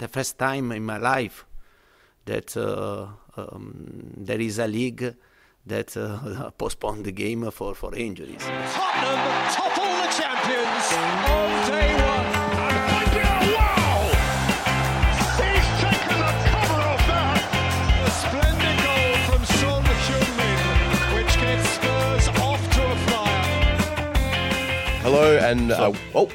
the first time in my life that uh, um, there is a league that uh, postponed the game for, for injuries. Tottenham topple the champions on day one. Wow! He's taken the cover off that! A splendid goal from Son Heung-min, which gets Spurs off to a flyer. Hello and uh, oh,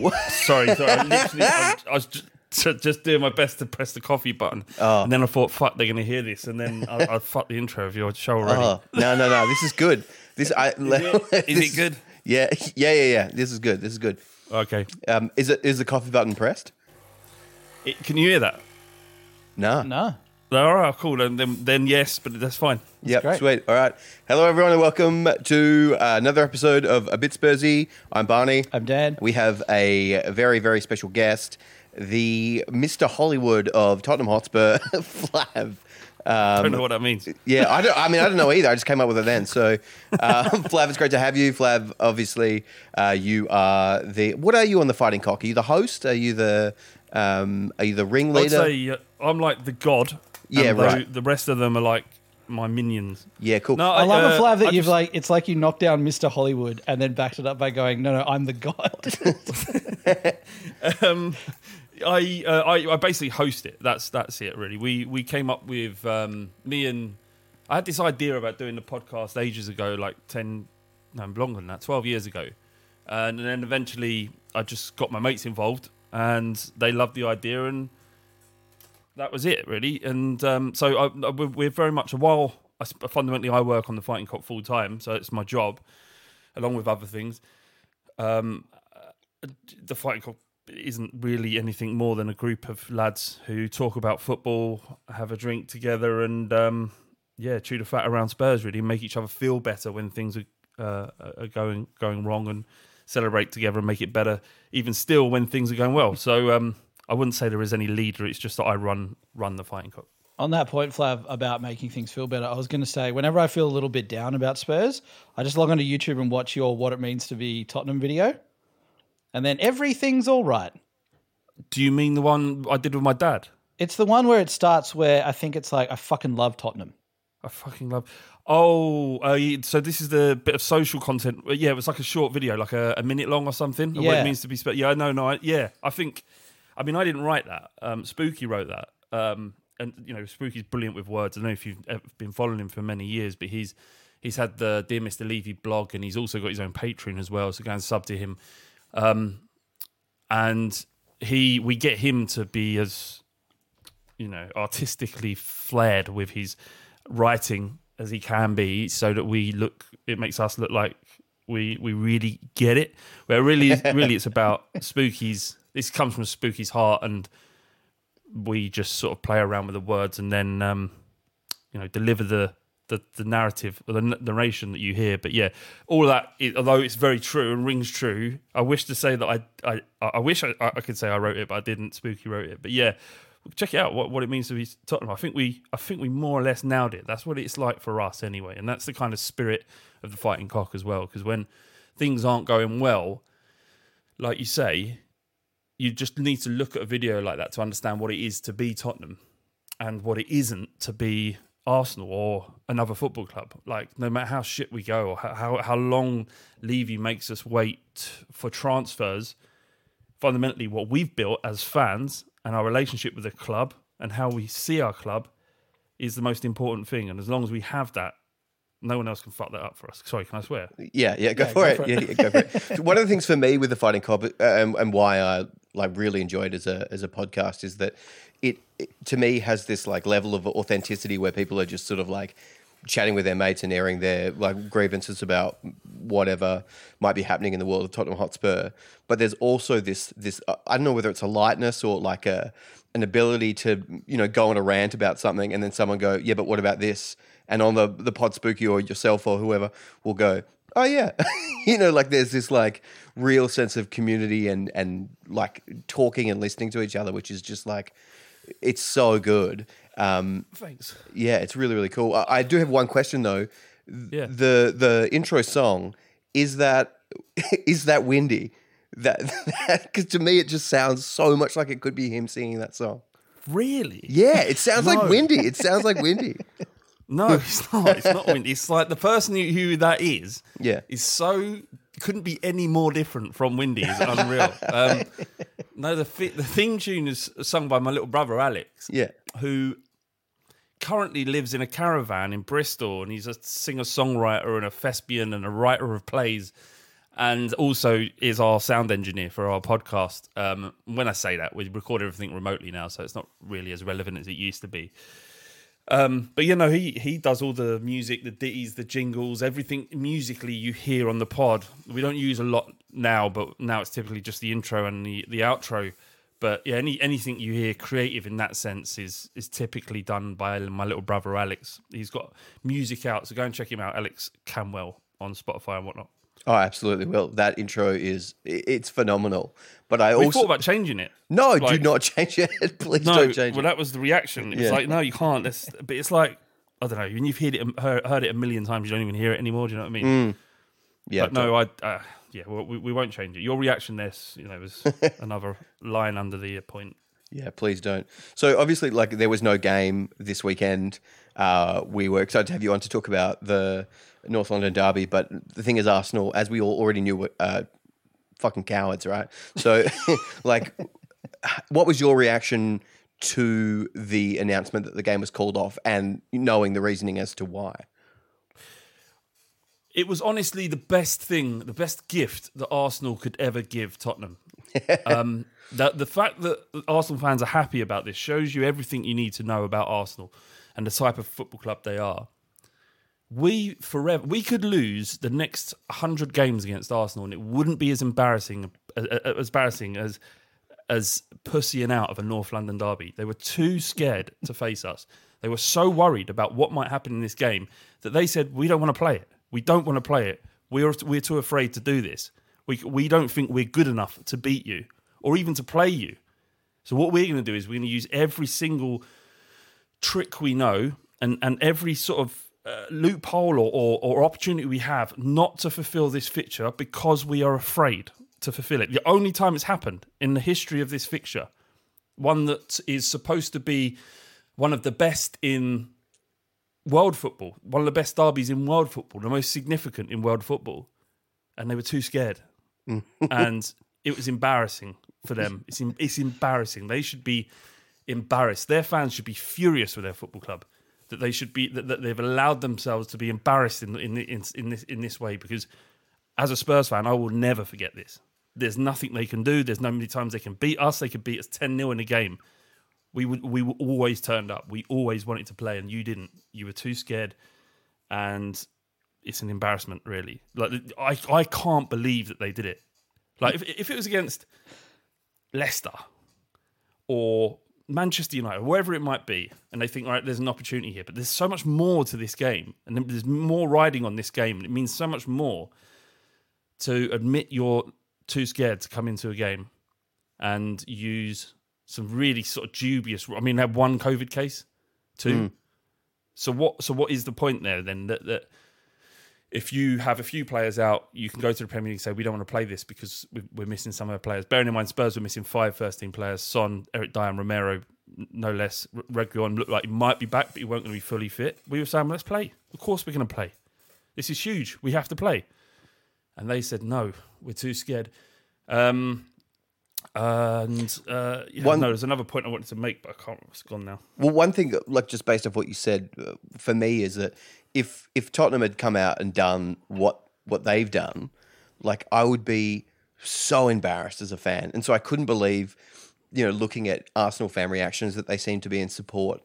Sorry, sorry. I, literally, I, I was just, ju- just doing my best to press the coffee button, and then I thought, "Fuck, they're going to hear this," and then I, I fucked the intro of your show already. oh, no, no, no. This is good. This I Is it, is it good? Yeah, yeah, yeah, yeah. This is good. This is good. Okay. Um, is it is the coffee button pressed? It, can you hear that? No. No. All right, cool. Then, then, then yes, but that's fine. Yep, sweet. All right. Hello, everyone, and welcome to uh, another episode of A Bit Spursy. I'm Barney. I'm Dan. We have a very, very special guest, the Mr. Hollywood of Tottenham Hotspur, Flav. I Um, don't know what that means. Yeah, I don't. I mean, I don't know either. I just came up with it then. So, uh, Flav, it's great to have you. Flav, obviously, uh, you are the. What are you on the Fighting Cock? Are you the host? Are you the? Um, are you the I'd ringleader? say uh, I'm like the god. Yeah, and the, right. The rest of them are like my minions. yeah, cool. No, I love uh, it, Flav, that I you've just- like, it's like you knocked down Mr. Hollywood and then backed it up by going, no, no, I'm the god. I, uh, I I basically host it. That's that's it really. We we came up with um, me and I had this idea about doing the podcast ages ago, like ten, no longer than that, twelve years ago, and then eventually I just got my mates involved, and they loved the idea, and that was it really. And um, so I, I- we're, very much a while. I, fundamentally, I work on the Fighting Cock full time, so it's my job, along with other things. Um, uh, the Fighting Cock isn't really anything more than a group of lads who talk about football, have a drink together, and um, yeah, chew the fat around Spurs. Really, make each other feel better when things are, uh, are going going wrong, and celebrate together and make it better. Even still, when things are going well. So um, I wouldn't say there is any leader. It's just that I run run the Fighting Cock. On that point, Flav, about making things feel better, I was going to say, whenever I feel a little bit down about Spurs, I just log onto YouTube and watch your What It Means to Be Tottenham video. And then everything's all right. Do you mean the one I did with my dad? It's the one where it starts where I think it's like, I fucking love Tottenham. I fucking love. Oh, uh, so this is the bit of social content. Uh, Yeah, it was like a short video, like a, a minute long or something. of What Yeah. it means to be spe- Yeah, no, no. I, yeah, I think. I mean, I didn't write that. Um, Spooky wrote that. Um, and you know, Spooky's brilliant with words. I don't know if you've been following him for many years, but he's he's had the Dear Mr. Levy blog, and he's also got his own Patreon as well. So go and sub to him. Um, and he, we get him to be as you know artistically flared with his writing as he can be so that we look it makes us look like we we really get it. Where really really it's about spooky's this comes from spooky's heart and we just sort of play around with the words and then um you know deliver the the, the narrative or the narration that you hear but yeah all that although it's very true and rings true i wish to say that i i i wish i, I could say i wrote it but i didn't spooky wrote it but yeah check it out what, what it means to be Tottenham. I think we I think we more or less nailed it. That's what it's like for us anyway, and that's the kind of spirit of the fighting cock as well. Because when things aren't going well, like you say, you just need to look at a video like that to understand what it is to be Tottenham and what it isn't to be Arsenal or another football club. Like no matter how shit we go or how how, how long Levy makes us wait for transfers, fundamentally what we've built as fans and our relationship with the club and how we see our club is the most important thing. And as long as we have that, no one else can fuck that up for us. Sorry, can I swear? Yeah, yeah, go Yeah, for go it. for it. Yeah, yeah, go for it. So one of the things for me with the Fighting Cock uh, and, and why I like really enjoy it as a as a podcast is that it, it to me has this like level of authenticity where people are just sort of like chatting with their mates and airing their like grievances about whatever might be happening in the world of Tottenham Hotspur. But there's also this this uh, I don't know whether it's a lightness or like a an ability to you know go on a rant about something and then someone go yeah but what about this and on the the pod spooky or yourself or whoever will go oh yeah you know like there's this like real sense of community and and like talking and listening to each other which is just like it's so good um Thanks. yeah it's really really cool i, I do have one question though Yeah. the the intro song is that is that windy That because to me it just sounds so much like it could be him singing that song. Really? Yeah, it sounds like Windy. It sounds like Windy. No, it's not. It's not Windy. It's like the person who, who that is. Yeah. is so couldn't be any more different from Windy. It's unreal. um, no, the fi- the theme tune is sung by my little brother Alex. Yeah. who currently lives in a caravan in Bristol, and he's a singer songwriter and a thespian and a writer of plays, and also is our sound engineer for our podcast. Um, when I say that, we record everything remotely now, so it's not really as relevant as it used to be. Um, but you know, he he does all the music, the ditties, the jingles, everything musically you hear on the pod. We don't use a lot now, but now it's typically just the intro and the, the outro. But yeah, any anything you hear creative in that sense is is typically done by my little brother Alex. He's got music out, so go and check him out, Alex Camwell on Spotify and whatnot. Oh, absolutely. Well, that intro is it's phenomenal. But I We also thought about changing it. no, do not change it. Please No, don't change well, it. Well, that was the reaction. It's Yeah. like, no, you can't. That's, but it's like, I don't know. When you've heard it, heard, it a million times, you don't even hear it anymore. Do you know what I mean? yeah, but no, I, uh, yeah, well, we, we won't change it. Your reaction, this, you know, was another line under the point. Yeah, please don't. So obviously, like there was no game this weekend. Uh, we were excited to have you on to talk about the North London derby, but the thing is, Arsenal, as we all already knew, were uh, fucking cowards, right? So, like, what was your reaction to the announcement that the game was called off, and knowing the reasoning as to why? It was honestly the best thing, the best gift that Arsenal could ever give Tottenham. um, the, the fact that Arsenal fans are happy about this shows you everything you need to know about Arsenal and the type of football club they are. We forever we could lose the next hundred games against Arsenal, and it wouldn't be as embarrassing as, as embarrassing as as pussying out of a North London derby. They were too scared to face us. They were so worried about what might happen in this game that they said, "We don't want to play it. We don't want to play it. We're we're too afraid to do this. We we don't think we're good enough to beat you or even to play you. So what we're going to do is we're going to use every single trick we know and and every sort of uh, loophole or, or or opportunity we have not to fulfill this fixture because we are afraid to fulfill it. The only time it's happened in the history of this fixture, one that is supposed to be one of the best in world football, one of the best derbies in world football, the most significant in world football, and they were too scared, and it was embarrassing for them. It's it's embarrassing. They should be embarrassed. Their fans should be furious with their football club that they should be that, that they've allowed themselves to be embarrassed in in in, in this in this way because as a Spurs fan, I will never forget this. There's nothing they can do. There's no many times they can beat us. They could beat us 10 0 in a game. We would we were always turned up. We always wanted to play, and you didn't. You were too scared, and it's an embarrassment, really. Like I I can't believe that they did it. Like if if it was against Leicester or Manchester United, wherever it might be, and they think, right, there's an opportunity here, but there's so much more to this game, and there's more riding on this game, and it means so much more to admit you're too scared to come into a game and use some really sort of dubious. I mean, they had one COVID case, two. Hmm. So what? So what is the point there then? That that if you have a few players out, you can go to the Premier League and say we don't want to play this because we- we're missing some of our players. Bearing in mind, Spurs were missing five first team players: Son, Eric Dier, Romero, no less. Reguilon looked like he might be back, but he weren't going to be fully fit. We were saying, let's play. Of course, we're going to play. This is huge. We have to play. And they said, no, we're too scared. Um, and uh, yeah, One- no, there's another point I wanted to make, but I can't. It's gone now. Well, one thing, like just based off what you said, uh, for me is that if if Tottenham had come out and done what what they've done, like I would be so embarrassed as a fan, and so I couldn't believe, you know, looking at Arsenal fan reactions that they seem to be in support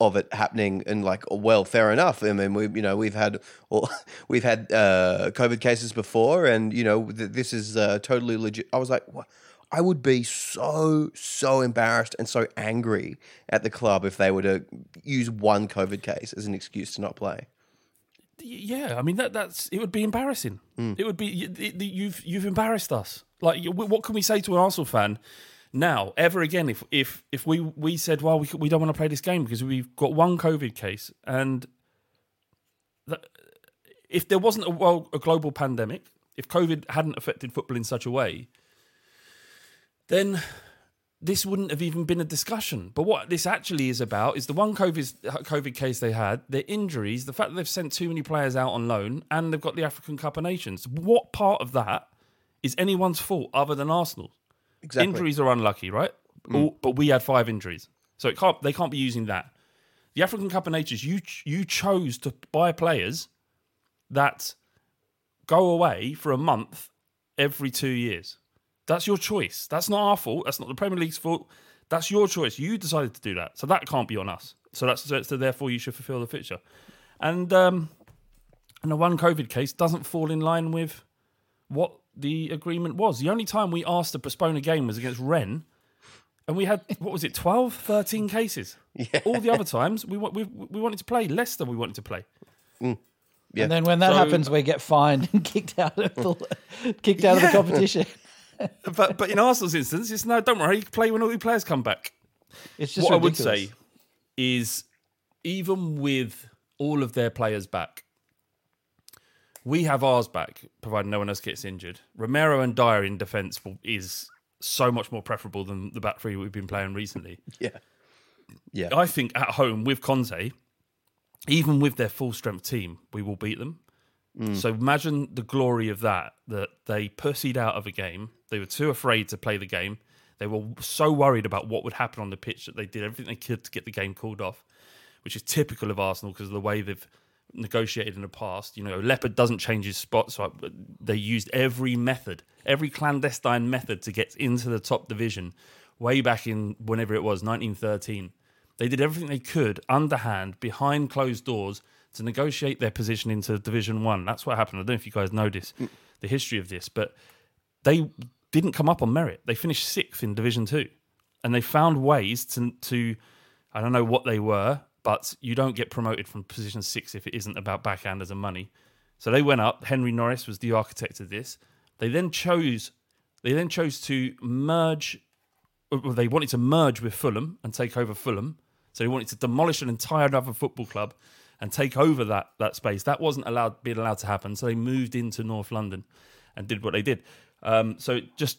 of it happening and like well fair enough. I mean we you know we've had well, we've had uh covid cases before and you know th- this is uh, totally legit i was like what? I would be so so embarrassed and so angry at the club if they were to use one COVID case as an excuse to not play. Yeah, I mean that that's it would be embarrassing. Hmm. It would be you- you've you've embarrassed us. Like what can we say to an Arsenal fan now ever again if if if we we said well we we don't want to play this game because we've got one COVID case and that, if there wasn't a well a global pandemic if COVID hadn't affected football in such a way then this wouldn't have even been a discussion. But what this actually is about is the one COVID COVID case they had, their injuries, the fact that they've sent too many players out on loan, and they've got the African Cup of Nations. What part of that is anyone's fault other than Arsenal? Exactly. Injuries are unlucky, right? Mm. All- but we had five injuries, so it can't. They can't be using that. The African Cup of Nations, you you chose to buy players that go away for a month every two years. That's your choice. That's not our fault. That's not the Premier League's fault. That's your choice. You decided to do that, so that can't be on us. So that's so, so therefore you should fulfil the fixture. And um, and the one COVID case doesn't fall in line with what the agreement was. The only time we asked to postpone a game was against Rennes, and we had what was it, 12, 13 cases. All the other times we we we wanted to play Leicester. We wanted to play. Yeah. And then when that So- happens, we get fined and kicked out of the kicked out of the competition. But but in Arsenal's instance, it's no. Don't worry, You play when all the players come back. It's just what ridiculous. I would say is, even with all of their players back, we have ours back, provided no one else gets injured. Romero and Dier in defence is so much more preferable than the back three we've been playing recently. Yeah. Yeah. I think at home with Conte, even with their full strength team, we will beat them. Mm. So imagine the glory of that, that they pussied out of a game. They were too afraid to play the game. They were so worried about what would happen on the pitch that they did everything they could to get the game called off, which is typical of Arsenal because of the way they've negotiated in the past. You know, Leopard doesn't change his spot, so they used every method, every clandestine method to get into the top division way back in whenever it was, 1913. They did everything they could underhand, behind closed doors, to negotiate their position into Division One. That's what happened. I don't know if you guys know this, the history of this, but they didn't come up on merit. They finished sixth in Division Two, and they found ways to to I don't know what they were, but you don't get promoted from position six if it isn't about backhanders and money. So they went up. Henry Norris was the architect of this. They then chose they then chose to merge they wanted to merge with Fulham and take over Fulham. So they wanted to demolish an entire other football club and take over that that space. That wasn't allowed being allowed to happen. So they moved into North London and did what they did. Um, so just,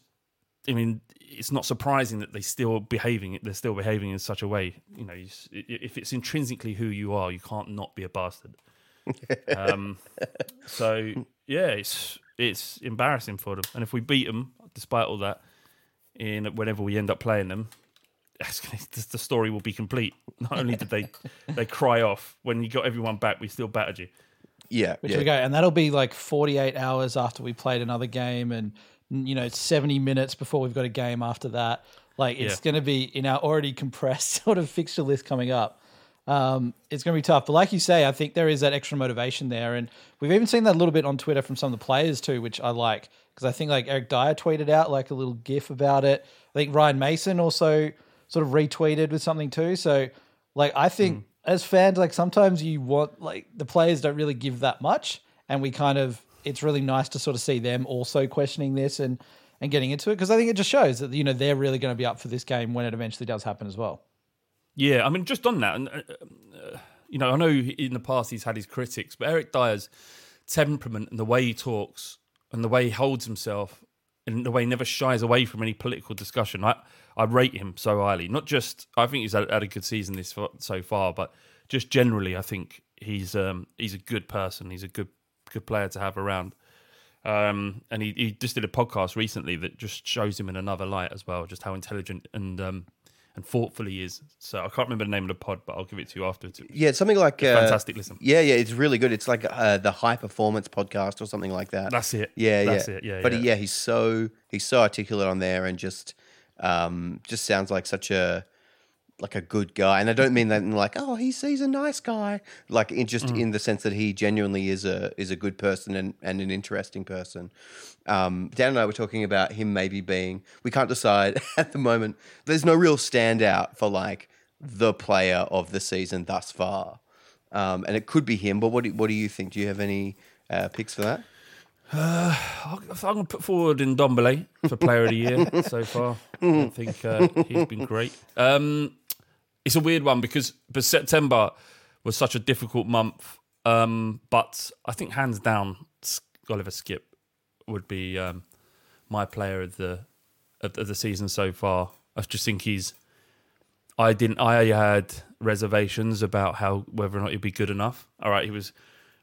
I mean, it's not surprising that they still behaving. They're still behaving in such a way. You know, you if it's intrinsically who you are, you can't not be a bastard. um, so yeah, it's it's embarrassing for them. And if we beat them, despite all that, in whenever we end up playing them, it's the the story will be complete. Not only did they they cry off when you got everyone back, we still battered you. Yeah. Which yeah. we go, and that'll be like 48 hours after we played another game, and you know 70 minutes before we've got a game after that. Like it's Yeah. going to be in our already compressed sort of fixture list coming up. Um, it's going to be tough, but like you say, I think there is that extra motivation there, and we've even seen that a little bit on Twitter from some of the players too, which I like because I think like Eric Dier tweeted out like a little GIF about it. I think Ryan Mason also sort of retweeted with something too. So like I think as fans, like sometimes you want like the players don't really give that much, and we kind of it's really nice to sort of see them also questioning this and and getting into it because I think it just shows that you know they're really going to be up for this game when it eventually does happen as well. Yeah, I mean, just on that, and uh, uh, you know, I know in the past he's had his critics, but Eric Dier's temperament and the way he talks and the way he holds himself and the way he never shies away from any political discussion, I I rate him so highly. Not just I think he's had, had a good season this fa- so far, but just generally, I think he's um, he's a good person. He's a good good player to have around. Um, and he, he just did a podcast recently that just shows him in another light as well, just how intelligent and um, and thoughtful he is. So I can't remember the name of the pod, but I'll give it to you afterwards. Yeah, it's something like uh, Fantastic listen. Yeah, yeah, it's really good. It's like uh, the High Performance Podcast or something like that. That's it. Yeah, That's yeah, it. Yeah, But yeah. He, yeah, he's so he's so articulate on there, and just um, just sounds like such a like a good guy. And I don't mean that in like oh he's he's a nice guy, like in just Mm. in the sense that he genuinely is a is a good person and and an interesting person. Um, Dan and I were talking about him maybe being. We can't decide at the moment. There's no real standout for like the player of the season thus far, um, and it could be him. But what do, what do you think? Do you have any uh, picks for that? I'm going to put forward Ndombele for Player of the Year so far. I think uh, he's been great. Um, it's a weird one because but September was such a difficult month. Um, but I think hands down, Oliver Skipp would be um, my player of the of, of the season so far. I just think he's. I didn't. I had reservations about how whether or not he'd be good enough. All right, he was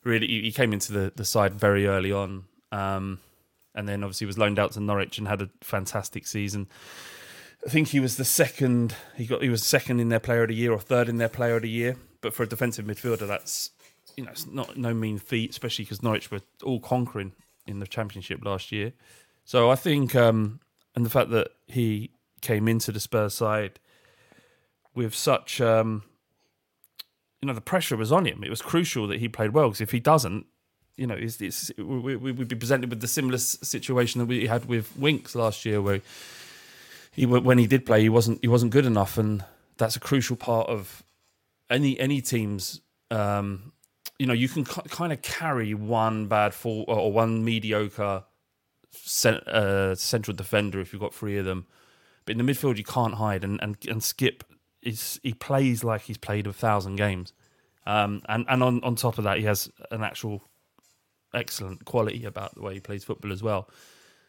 really. He, came into the, the side very early on, um, and then obviously was loaned out to Norwich and had a fantastic season. I think he was the second. He got. He was second in their Player of the Year or third in their Player of the Year. But for a defensive midfielder, that's you know it's not no mean feat, especially because Norwich were all conquering in the Championship last year. So I think, um, and the fact that he came into the Spurs side with such, um, you know, the pressure was on him. It was crucial that he played well because if he doesn't, you know, it's, it's, we, would be presented with the similar situation that we had with Winks last year, where he when he did play, he wasn't he wasn't good enough, and that's a crucial part of any any team's. Um, you know, you can k- kind of carry one bad fall or one mediocre cent- uh, central defender if you've got three of them. But in the midfield, you can't hide, and and, and Skipp is he plays like he's played a thousand games, um, and and on on top of that, he has an actual excellent quality about the way he plays football as well.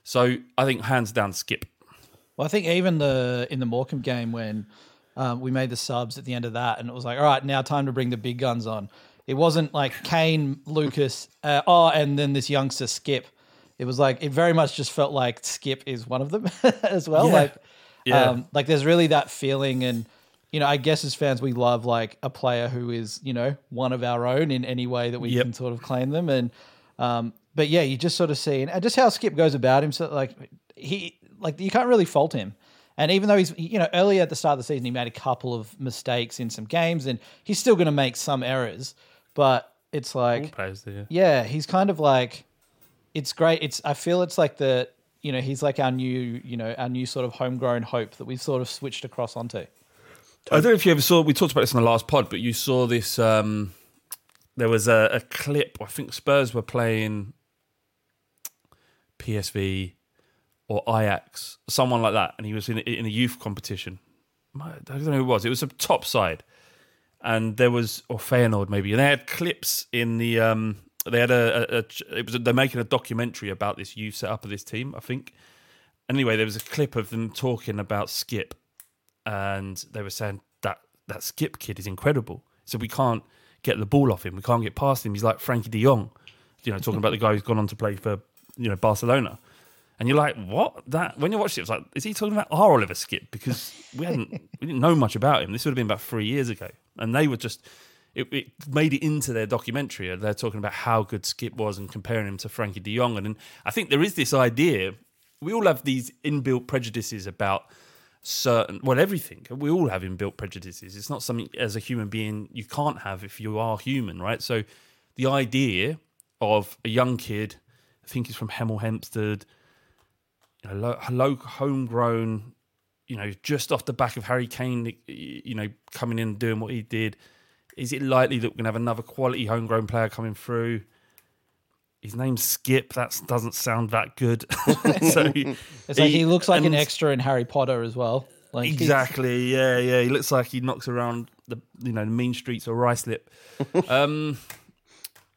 So I think hands down, Skipp. Well, I think even the in the Morecambe game when um, we made the subs at the end of that, and it was like, all right, now time to bring the big guns on. It wasn't like Kane, Lucas, uh, oh, and then this youngster Skipp. It was like it very much just felt like Skipp is one of them as well. Yeah. Like, Yeah. um, like there's really that feeling, and you know, I guess as fans, we love like a player who is you know one of our own in any way that we Yep. can sort of claim them, and um, but yeah, you just sort of see, and just how Skipp goes about himself, like he, like you can't really fault him. And even though he's, you know, earlier at the start of the season, he made a couple of mistakes in some games, and he's still going to make some errors. But it's like, there. yeah, he's kind of like, it's great. It's I feel it's like the, you know, he's like our new, you know, our new sort of homegrown hope that we've sort of switched across onto. I don't know if you ever saw. We talked about this in the last pod, but you saw this. Um, there was a, a clip. I think Spurs were playing PSV or Ajax, someone like that, and he was in a, in a youth competition. I don't know who it was. It was a top side, and there was or Feyenoord maybe, and they had clips in the. Um, they had a, a, a it was they're making a documentary about this youth setup of this team, I think. Anyway, there was a clip of them talking about Skipp, and they were saying that that Skipp kid is incredible. So we can't get the ball off him. We can't get past him. He's like Frenkie De Jong, you know, talking about the guy who's gone on to play for you know Barcelona. And you're like, what? That when you watched it, it was like, is he talking about our Oliver Skipp? Because we hadn't, we didn't know much about him. This would have been about three years ago, and they were just, it, it made it into their documentary. Uh, they're talking about how good Skipp was and comparing him to Frenkie De Jong. And, and I think there is this idea. We all have these inbuilt prejudices about certain, well, everything. We all have inbuilt prejudices. It's not something as a human being you can't have if you are human, right? So the idea of a young kid, I think he's from Hemel Hempstead, you know, low, homegrown, you know, just off the back of Harry Kane, you know, coming in and doing what he did. Is it likely that we're going to have another quality homegrown player coming through? His name's Skipp. That doesn't sound that good. so It's like he looks like an extra in Harry Potter as well. Like Exactly. Yeah, yeah. He looks like he knocks around the you know the mean streets of Ruislip. um,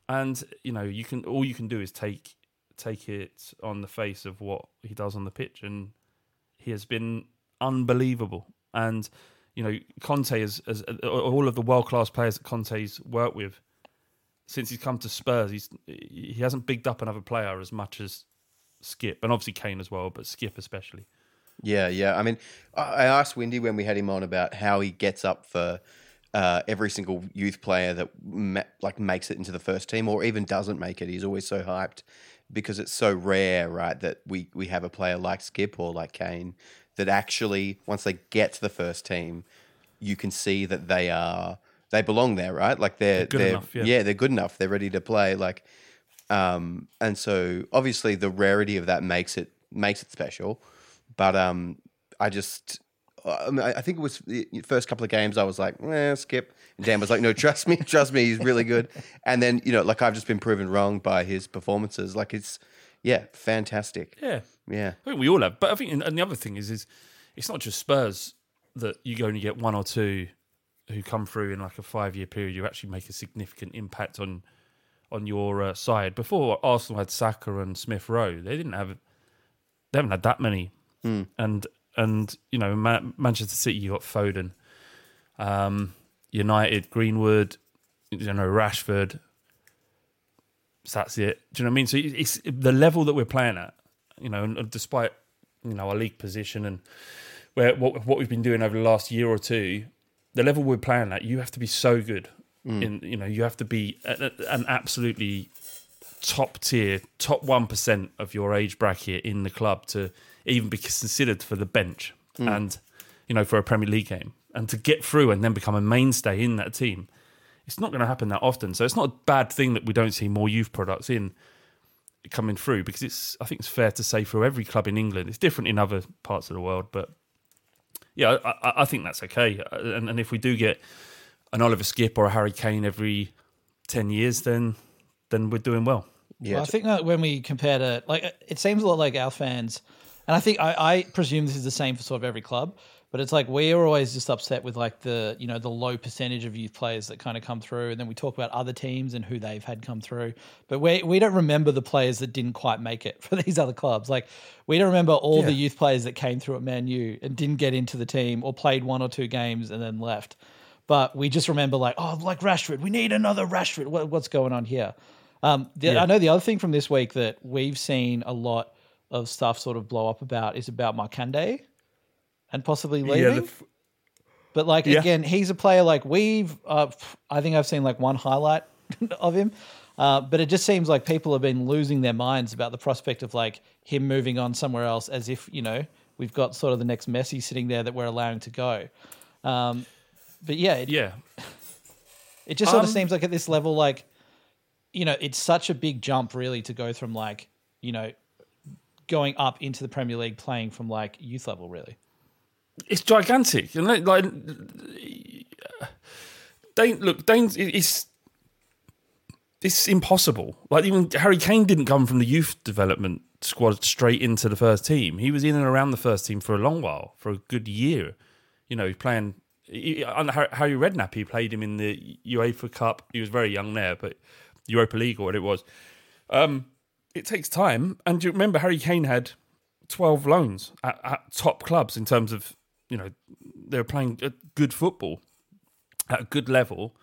and you know you can all you can do is take take it on the face of what he does on the pitch, and he has been unbelievable. And you know Conte is as all of the world class players that Conte's worked with since he's come to Spurs. He's he hasn't bigged up another player as much as Skipp, and obviously Kane as well, but Skipp especially. Yeah, yeah. I mean, I I asked Windy when we had him on about how he gets up for uh, every single youth player that ma- like makes it into the first team or even doesn't make it. He's always so hyped because it's so rare, right? That we we have a player like Skipp or like Kane that actually once they get to the first team, you can see that they are they belong there, right? Like they're They're good they're- enough, yeah. they're good enough. They're ready to play. Like um, and so obviously the rarity of that makes it makes it special. But um, I just, I, mean, I think it was the first couple of games I was like, eh, Skipp. And Dan was like, no, trust me, trust me, he's really good. And then you know, like I've just been proven wrong by his performances. Like it's, yeah, fantastic. Yeah, Yeah, I think we all have. But I think, and- the other thing is, is it's not just Spurs that you only get one or two who come through in like a five year period. You actually make a significant impact on on your uh, side. Before Arsenal had Saka and Smith Rowe, they didn't have, they haven't had that many and and you know Ma- Manchester City, you got Foden, um, United, Greenwood, you know Rashford. So that's it. Do you know what I mean? So it's the level that we're playing at. You know, and despite you know our league position and where what what we've been doing over the last year or two, the level we're playing at, you have to be so good. In you know, you have to be a- a- an absolutely top tier, top one percent of your age bracket in the club to even be considered for the bench hmm. and you know for a Premier League game and to get through and then become a mainstay in that team. It's not going to happen that often, so it's not a bad thing that we don't see more youth products in coming through because it's. I think it's fair to say for every club in England, it's different in other parts of the world, but yeah, I, I, I think that's okay. Uh, and, and if we do get an Oliver Skipp or a Harry Kane every ten years, then then we're doing well. Yeah, Well, I think that when we compare to like, it seems a lot like our fans, and I think I, I presume this is the same for sort of every club. But it's like we are always just upset with like the you know the low percentage of youth players that kind of come through, and then we talk about other teams and who they've had come through. But we we don't remember the players that didn't quite make it for these other clubs. Like we don't remember all the youth players that came through at Man U and didn't get into the team or played one or two games and then left. But we just remember like oh like Rashford, we need another Rashford. What, what's going on here? Um, the, I know the other thing from this week that we've seen a lot of stuff sort of blow up about is about Markande and possibly leaving. the f- but like Yeah. again, he's a player like we've. Uh, I think I've seen like one highlight of him, uh, but it just seems like people have been losing their minds about the prospect of like him moving on somewhere else, as if you know we've got sort of the next Messi sitting there that we're allowing to go. Um, but yeah, it, yeah, it just sort of Um, seems like at this level, like, you know, it's such a big jump really to go from like, you know, going up into the Premier League playing from like youth level, really. it's gigantic. And like, like Dane, look, Dane's it's it's impossible. Like even Harry Kane didn't come from the youth development squad straight into the first team. He was in and around the first team for a long while, for a good year. You know, playing he- Harry Redknapp. He played him in the UEFA Cup. He was very young there, but Europa League or what it was. Um, it takes time, and you remember Harry Kane had twelve loans at, at top clubs in terms of you know they were playing good football at a good level.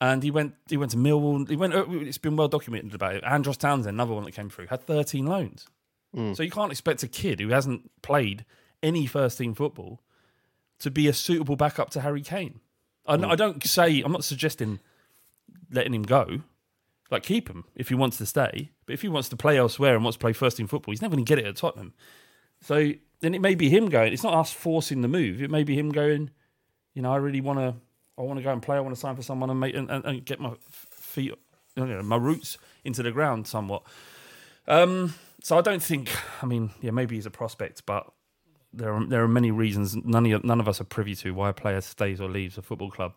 And he went. He went to Millwall. He went. uh, It's been well documented about it. Andros Townsend, another one that came through, had 13 loans. So you can't expect a kid who hasn't played any first team football to be a suitable backup to Harry Kane. I, I don't say. I'm not suggesting letting him go. Like keep him if he wants to stay. But if he wants to play elsewhere and wants to play first team football, he's never going to get it at Tottenham. So then it may be him going. It's not us forcing the move. It may be him going. You know, I really want to. I want to go and play. I want to sign for someone and make and, and, and get my feet, you know, my roots into the ground somewhat. Um, so I don't think. I mean, yeah, maybe he's a prospect, but there are there are many reasons none of none of us are privy to why a player stays or leaves a football club.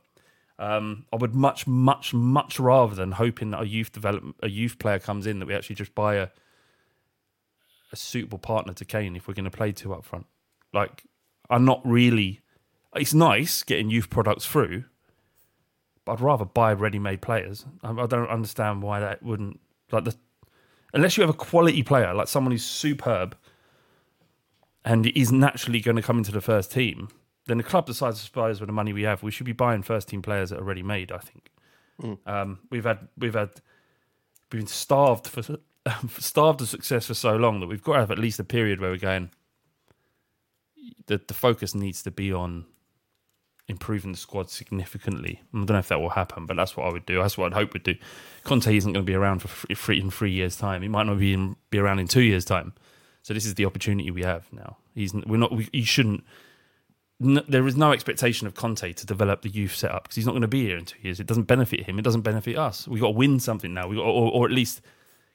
Um, I would much, much, much rather than hoping that a youth develop a youth player comes in that we actually just buy a a suitable partner to Kane if we're going to play two up front. Like, I'm not really. It's nice getting youth products through, but I'd rather buy ready-made players. I, I don't understand why that wouldn't like the unless you have a quality player like someone who's superb and is naturally going to come into the first team. Then the club decides to Spurs with the money we have, we should be buying first team players that are ready made. I think um, we've had we've had we've been starved for starved of success for so long that we've got to have at least a period where we're going. The the focus needs to be on improving the squad significantly. I don't know if that will happen, but that's what I would do. That's what I'd hope would do. Conte isn't going to be around for three, in three years' time. He might not be in, be around in two years' time. So this is the opportunity we have now. He's we're not. We, he shouldn't. No, there is no expectation of Conte to develop the youth setup because he's not going to be here in two years. It doesn't benefit him. It doesn't benefit us. We've got to win something now. We got, or, or at least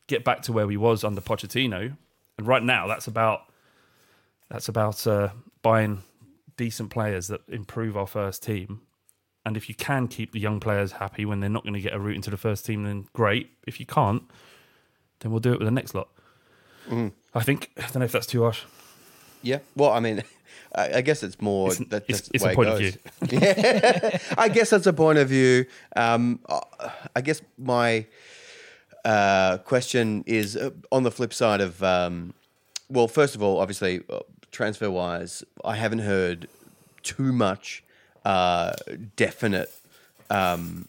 get back to where we was under Pochettino. And right now, that's about that's about uh, buying decent players that improve our first team. And if you can keep the young players happy when they're not going to get a route into the first team, then great. If you can't, then we'll do it with the next lot. I think. I don't know if that's too harsh. Yeah. Well, I mean, I, I guess it's more It's- that, it's- it's the a way point it of goes. view. Yeah. I guess that's a point of view. Um, uh, I guess my uh, question is uh, on the flip side of, um, well, first of all, obviously, uh, transfer wise, I haven't heard too much uh, definite. Um,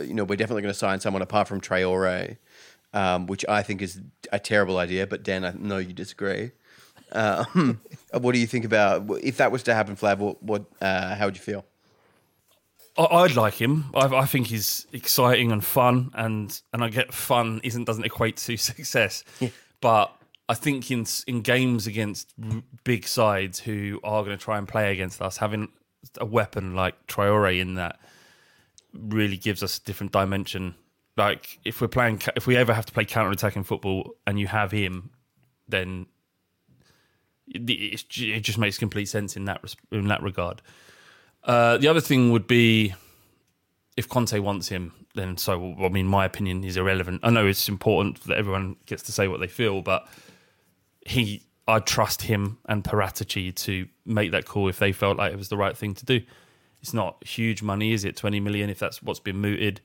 you know, we're definitely going to sign someone apart from Traore, um, which I think is a terrible idea. But Dan, I know you disagree. Um, what do you think about if that was to happen, Flav? What, what uh, how would you feel? I, I'd like him. I, I think he's exciting and fun, and and I get fun isn't doesn't equate to success, but I think in in games against big sides who are going to try and play against us, having a weapon like Traore in that really gives us a different dimension. Like if we're playing, if we ever have to play counter attacking football, and you have him, then it, just makes complete sense in that in that regard. Uh, the other thing would be if Conte wants him, then so. I mean, my opinion is irrelevant. I know it's important that everyone gets to say what they feel, but he, I trust him and Paratici to make that call if they felt like it was the right thing to do. It's not huge money, is it? Twenty million, if that's what's been mooted.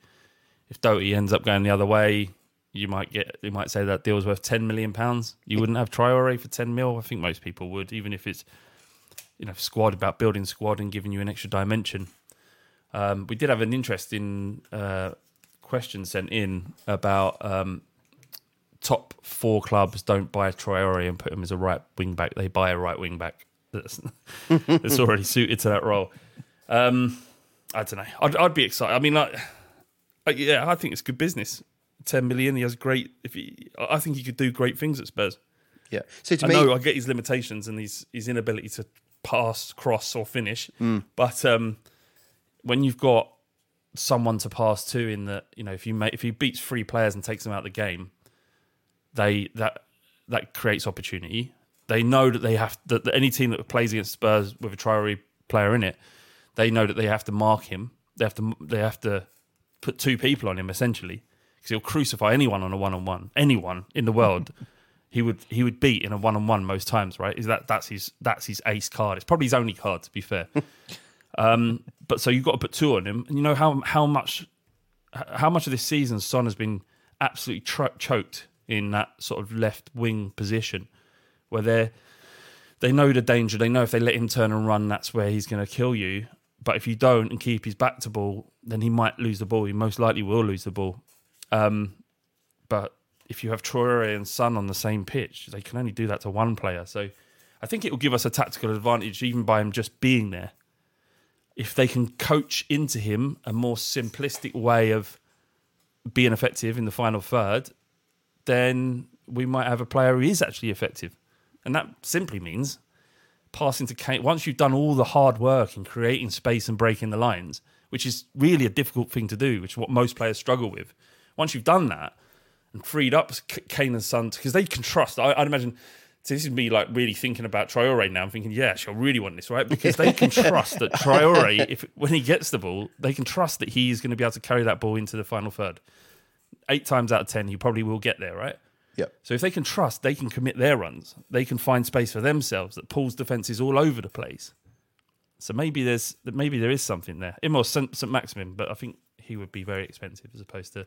If Doherty ends up going the other way, you might get, you might say that deal's worth ten million pounds. You wouldn't have Traore for ten mil. I think most people would, even if it's you know squad about building squad and giving you an extra dimension. Um, we did have an interesting uh, question sent in about um, top four clubs don't buy Traore and put him as a right wing back. They buy a right wing back that's, that's already suited to that role. Um, I don't know. I'd, I'd be excited. I mean, like, uh, yeah, I think it's good business. Ten million. He has great. If he, I think he could do great things at Spurs. Yeah. So to I me, know I get his limitations and his his inability to pass, cross, or finish. But um, when you've got someone to pass to, in that you know, if you make if he beats three players and takes them out of the game, they that that creates opportunity. They know that they have that, that any team that plays against Spurs with a Traore player in it, they know that they have to mark him. They have to they have to put two people on him essentially because he'll crucify anyone on a one on one. Anyone in the world, he would he would beat in a one on one most times. Right? Is that that's his that's his ace card? It's probably his only card to be fair. um, but so you've got to put two on him, and you know how how much how much of this season Son has been absolutely tro- choked in that sort of left wing position, where they they know the danger. They know if they let him turn and run, that's where he's going to kill you. But if you don't and keep his back to ball, then he might lose the ball. He most likely will lose the ball. Um, but if you have Traore and Son on the same pitch, they can only do that to one player. So I think it will give us a tactical advantage even by him just being there. If they can coach into him a more simplistic way of being effective in the final third, then we might have a player who is actually effective. And that simply means passing to Kane. Once you've done all the hard work in creating space and breaking the lines, which is really a difficult thing to do, which is what most players struggle with. Once you've done that and freed up K- Kane and Son, because they can trust, I, I'd imagine. So this is me like really thinking about Traore now. I'm thinking, yeah, she'll really want this, right? Because they can trust that Traore, if when he gets the ball, they can trust that he's going to be able to carry that ball into the final third. Eight times out of ten, he probably will get there, right? Yep. So if they can trust, they can commit their runs. They can find space for themselves that pulls defenses all over the place. So maybe there's maybe there is something there. St. St. Maximin, but I think he would be very expensive as opposed to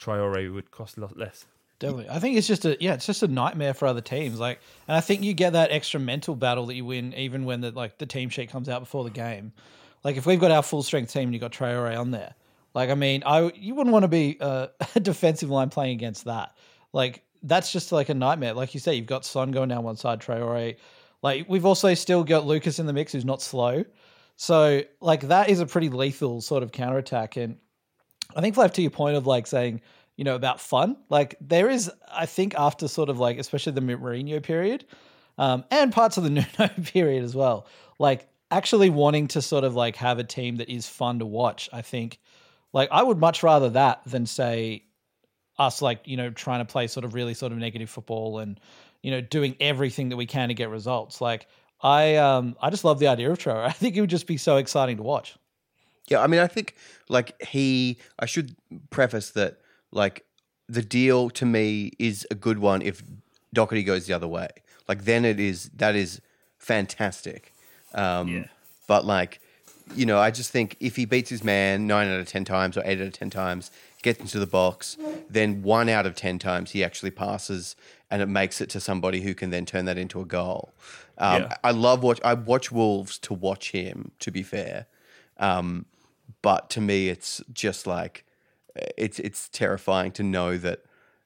Traore would cost a lot less. Definitely. I think it's just a yeah, it's just a nightmare for other teams. Like and I think you get that extra mental battle that you win even when the like the team sheet comes out before the game. Like if we've got our full strength team and you've got Traore on there. Like I mean, I you wouldn't want to be uh, a defensive line playing against that. Like that's just like a nightmare. Like you say, you've got Son going down one side, Traore. Like we've also still got Lucas in the mix who's not slow. So like that is a pretty lethal sort of counterattack. And I think Flav to your point of like saying, you know, about fun, like there is, I think after sort of like, especially the Mourinho period, um, and parts of the Nuno period as well, like actually wanting to sort of like have a team that is fun to watch. I think, like, I would much rather that than say us like you know trying to play sort of really sort of negative football and you know doing everything that we can to get results. Like I um I just love the idea of Traore. I think it would just be so exciting to watch. Yeah, I mean, I think like he. I should preface that like the deal to me is a good one if Doherty goes the other way. Like then it is that is fantastic. Um, Yeah. But like, you know, I just think if he beats his man nine out of ten times or eight out of ten times, gets into the box, then one out of 10 times he actually passes and it makes it to somebody who can then turn that into a goal. Um, Yeah. I love watch. I watch Wolves to watch him. To be fair, um, but to me, it's just like it's it's terrifying to know that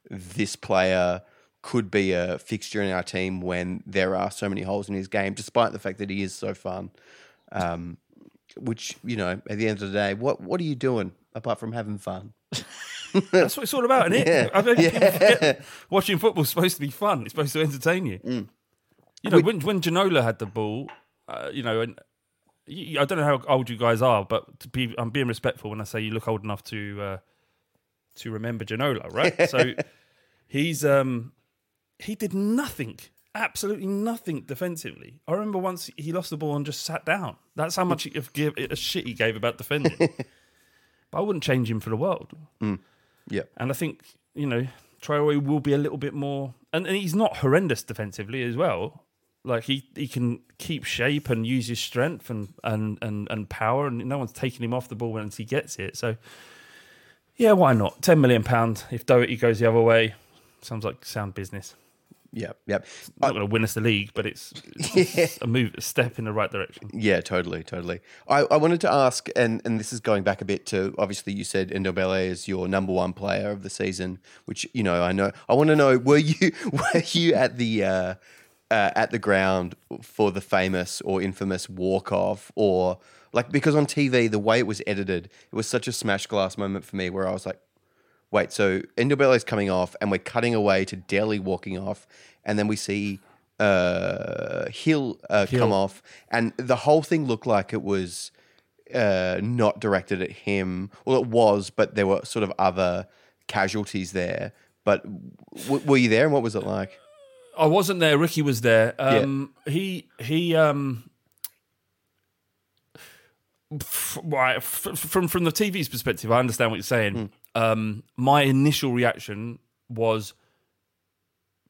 this player could be a fixture in our team when there are so many holes in his game, despite the fact that he is so fun. Um, which you know, at the end of the day, what what are you doing apart from having fun? That's what it's all about, isn't it? Yeah. I mean, people forget watching football's supposed to be fun. It's supposed to entertain you. Mm. You know, when when Ginola had the ball, uh, you know, and I don't know how old you guys are, but to be, I'm being respectful when I say you look old enough to uh, to remember Ginola, right? so he's um he did nothing, absolutely nothing defensively. I remember once he lost the ball and just sat down. That's how much of give a shit he gave about defending. but I wouldn't change him for the world. Yeah, And I think, you know, Traore will be a little bit more and, and he's not horrendous defensively as well. Like he, he can keep shape and use his strength and, and, and, and power and no one's taking him off the ball once he gets it. So yeah, why not? Ten million pound if Doherty goes the other way. Sounds like sound business. yeah, yeah. Not going to win us the league, but it's, it's a move, a step in the right direction. Yeah, totally, totally. I, I wanted to ask, and, and this is going back a bit to obviously you said Ndombele is your number one player of the season, which you know I know. I want to know were you were you at the uh, uh, at the ground for the famous or infamous walk off, or like because on TV the way it was edited, it was such a smash glass moment for me where I was like, wait, so Ndombele's coming off, and we're cutting away to Dele walking off, and then we see uh, Gil, uh, come off, and the whole thing looked like it was uh, not directed at him. Well, it was, but there were sort of other casualties there. But w- were you there, and what was it like? I wasn't there. Ricky was there. Um, He he um, f- right, f- f- from from the TV's perspective, I understand what you're saying. Um, my initial reaction was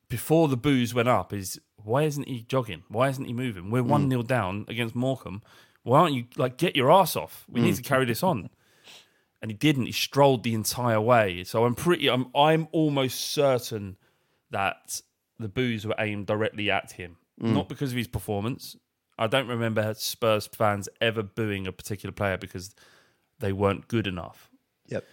before the booze went up is why isn't he jogging? Why isn't he moving? We're one 0 down against Morecambe. Why aren't you like get your ass off? We need to carry this on. And he didn't. He strolled the entire way. So I'm pretty. I'm. I'm almost certain that the boos were aimed directly at him, not because of his performance. I don't remember Spurs fans ever booing a particular player because they weren't good enough. Yep.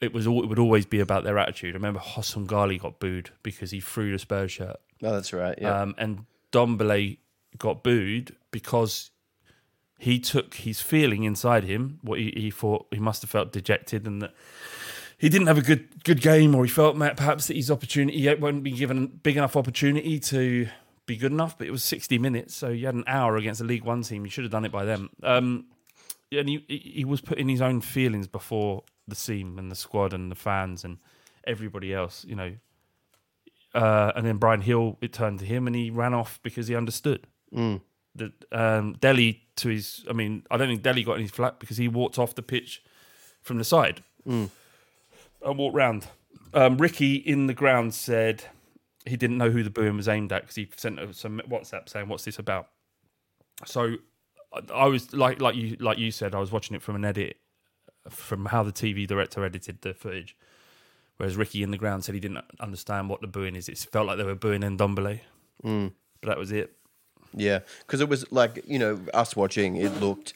It was. al- It would always be about their attitude. I remember Hossam Ghaly got booed because he threw the Spurs shirt. Oh, that's right. Yeah. Um, and Dombele got booed because he took his feeling inside him, what he, he thought he must have felt dejected and that he didn't have a good good game, or he felt perhaps that his opportunity he won't be given a big enough opportunity to be good enough. But it was sixty minutes, so you had an hour against a League One team. You should have done it by them. Um, and he, he was putting his own feelings before the team and the squad and the fans and everybody else. You know, uh, and then Bryan Gil, it turned to him, and he ran off because he understood that um, Dele to his. I mean, I don't think Dele got any flat because he walked off the pitch from the side and walked round. Um, Ricky in the ground said he didn't know who the booing was aimed at because he sent some WhatsApp saying, "What's this about?" So I- I was like, like you, like you said, I was watching it from an edit from how the TV director edited the footage. Whereas Ricky in the ground said he didn't understand what the booing is. It felt like they were booing Ndombele. Mm. But that was it. Yeah, because it was like you know us watching. It looked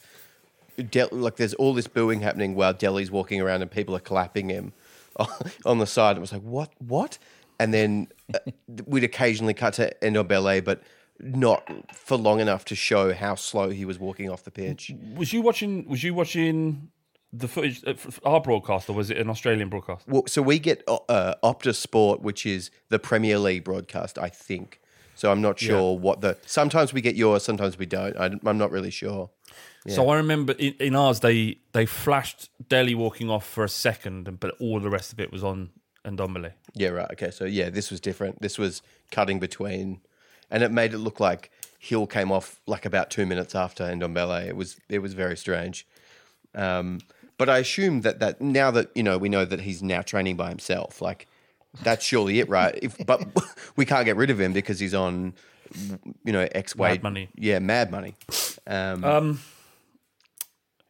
Del- like there's all this booing happening while Dele's walking around and people are clapping him on the side. It was like what, what? And then uh, we'd occasionally cut to Ndombele, but not for long enough to show how slow he was walking off the pitch. Was you watching? Was you watching the footage, uh, our broadcast, or was it an Australian broadcast? Well, so we get uh, Optus Sport, which is the Premier League broadcast, I think. So I'm not sure what the. Sometimes we get yours, sometimes we don't. I, am not really sure. So I remember in, in ours they they flashed Dele walking off for a second, but all the rest of it was on Ndombele. Yeah, right. Okay, so yeah, this was different. This was cutting between, and it made it look like Gil came off like about two minutes after Ndombele. It was it was very strange. Um, but I assume that that now that you know we know that he's now training by himself, like that's surely it, right? If but we can't get rid of him because he's on, you know, X wage money. Yeah, mad money. Um,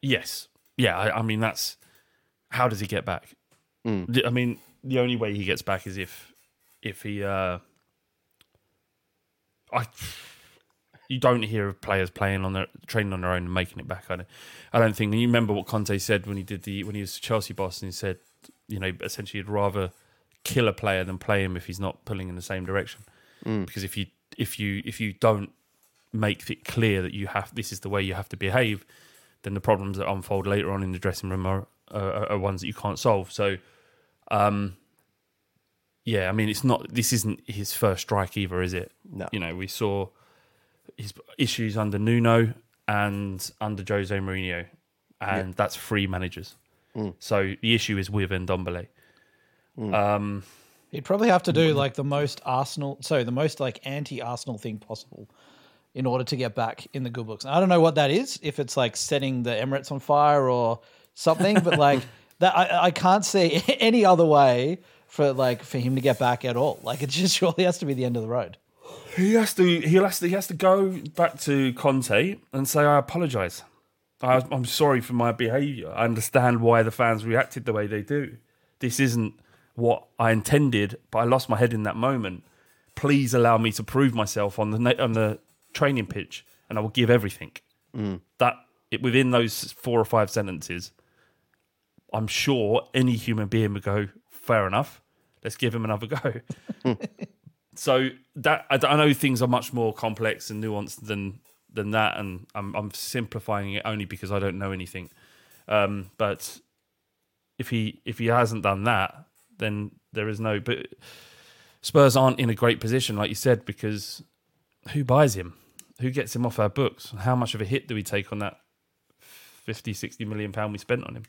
Yes, yeah. I, I mean that's how does he get back? The- I mean, the only way he gets back is if if he. Uh, I. You don't hear of players playing on their training on their own and making it back. I don't. I don't think. And you remember what Conte said when he did the when he was Chelsea boss, and he said, you know, essentially he'd rather kill a player than play him if he's not pulling in the same direction. Because if you if you if you don't make it clear that you have this is the way you have to behave, then the problems that unfold later on in the dressing room are are, are ones that you can't solve. So, um, yeah, I mean, it's not this isn't his first strike either, is it? No. You know, we saw his issues under Nuno and under Jose Mourinho, and that's three managers. So the issue is with Ndombele. Um, He'd probably have to do like the most Arsenal, so the most like anti-Arsenal thing possible in order to get back in the good books. And I don't know what that is, if it's like setting the Emirates on fire or something, but like that, I, I can't see any other way for like for him to get back at all. Like it just surely has to be the end of the road. He has to. He has to. He has to go back to Conte and say, "I apologise. I, I'm sorry for my behaviour. I understand why the fans reacted the way they do. This isn't what I intended, but I lost my head in that moment. Please allow me to prove myself on the on the training pitch, and I will give everything." That it, within those four or five sentences, I'm sure any human being would go, "Fair enough. Let's give him another go." so that I, I know things are much more complex and nuanced than than that, and I'm, I'm simplifying it only because I don't know anything. Um, but if he if he hasn't done that, then there is no. But Spurs aren't in a great position, like you said, because who buys him? Who gets him off our books? How much of a hit do we take on that 50, 60 million pound we spent on him?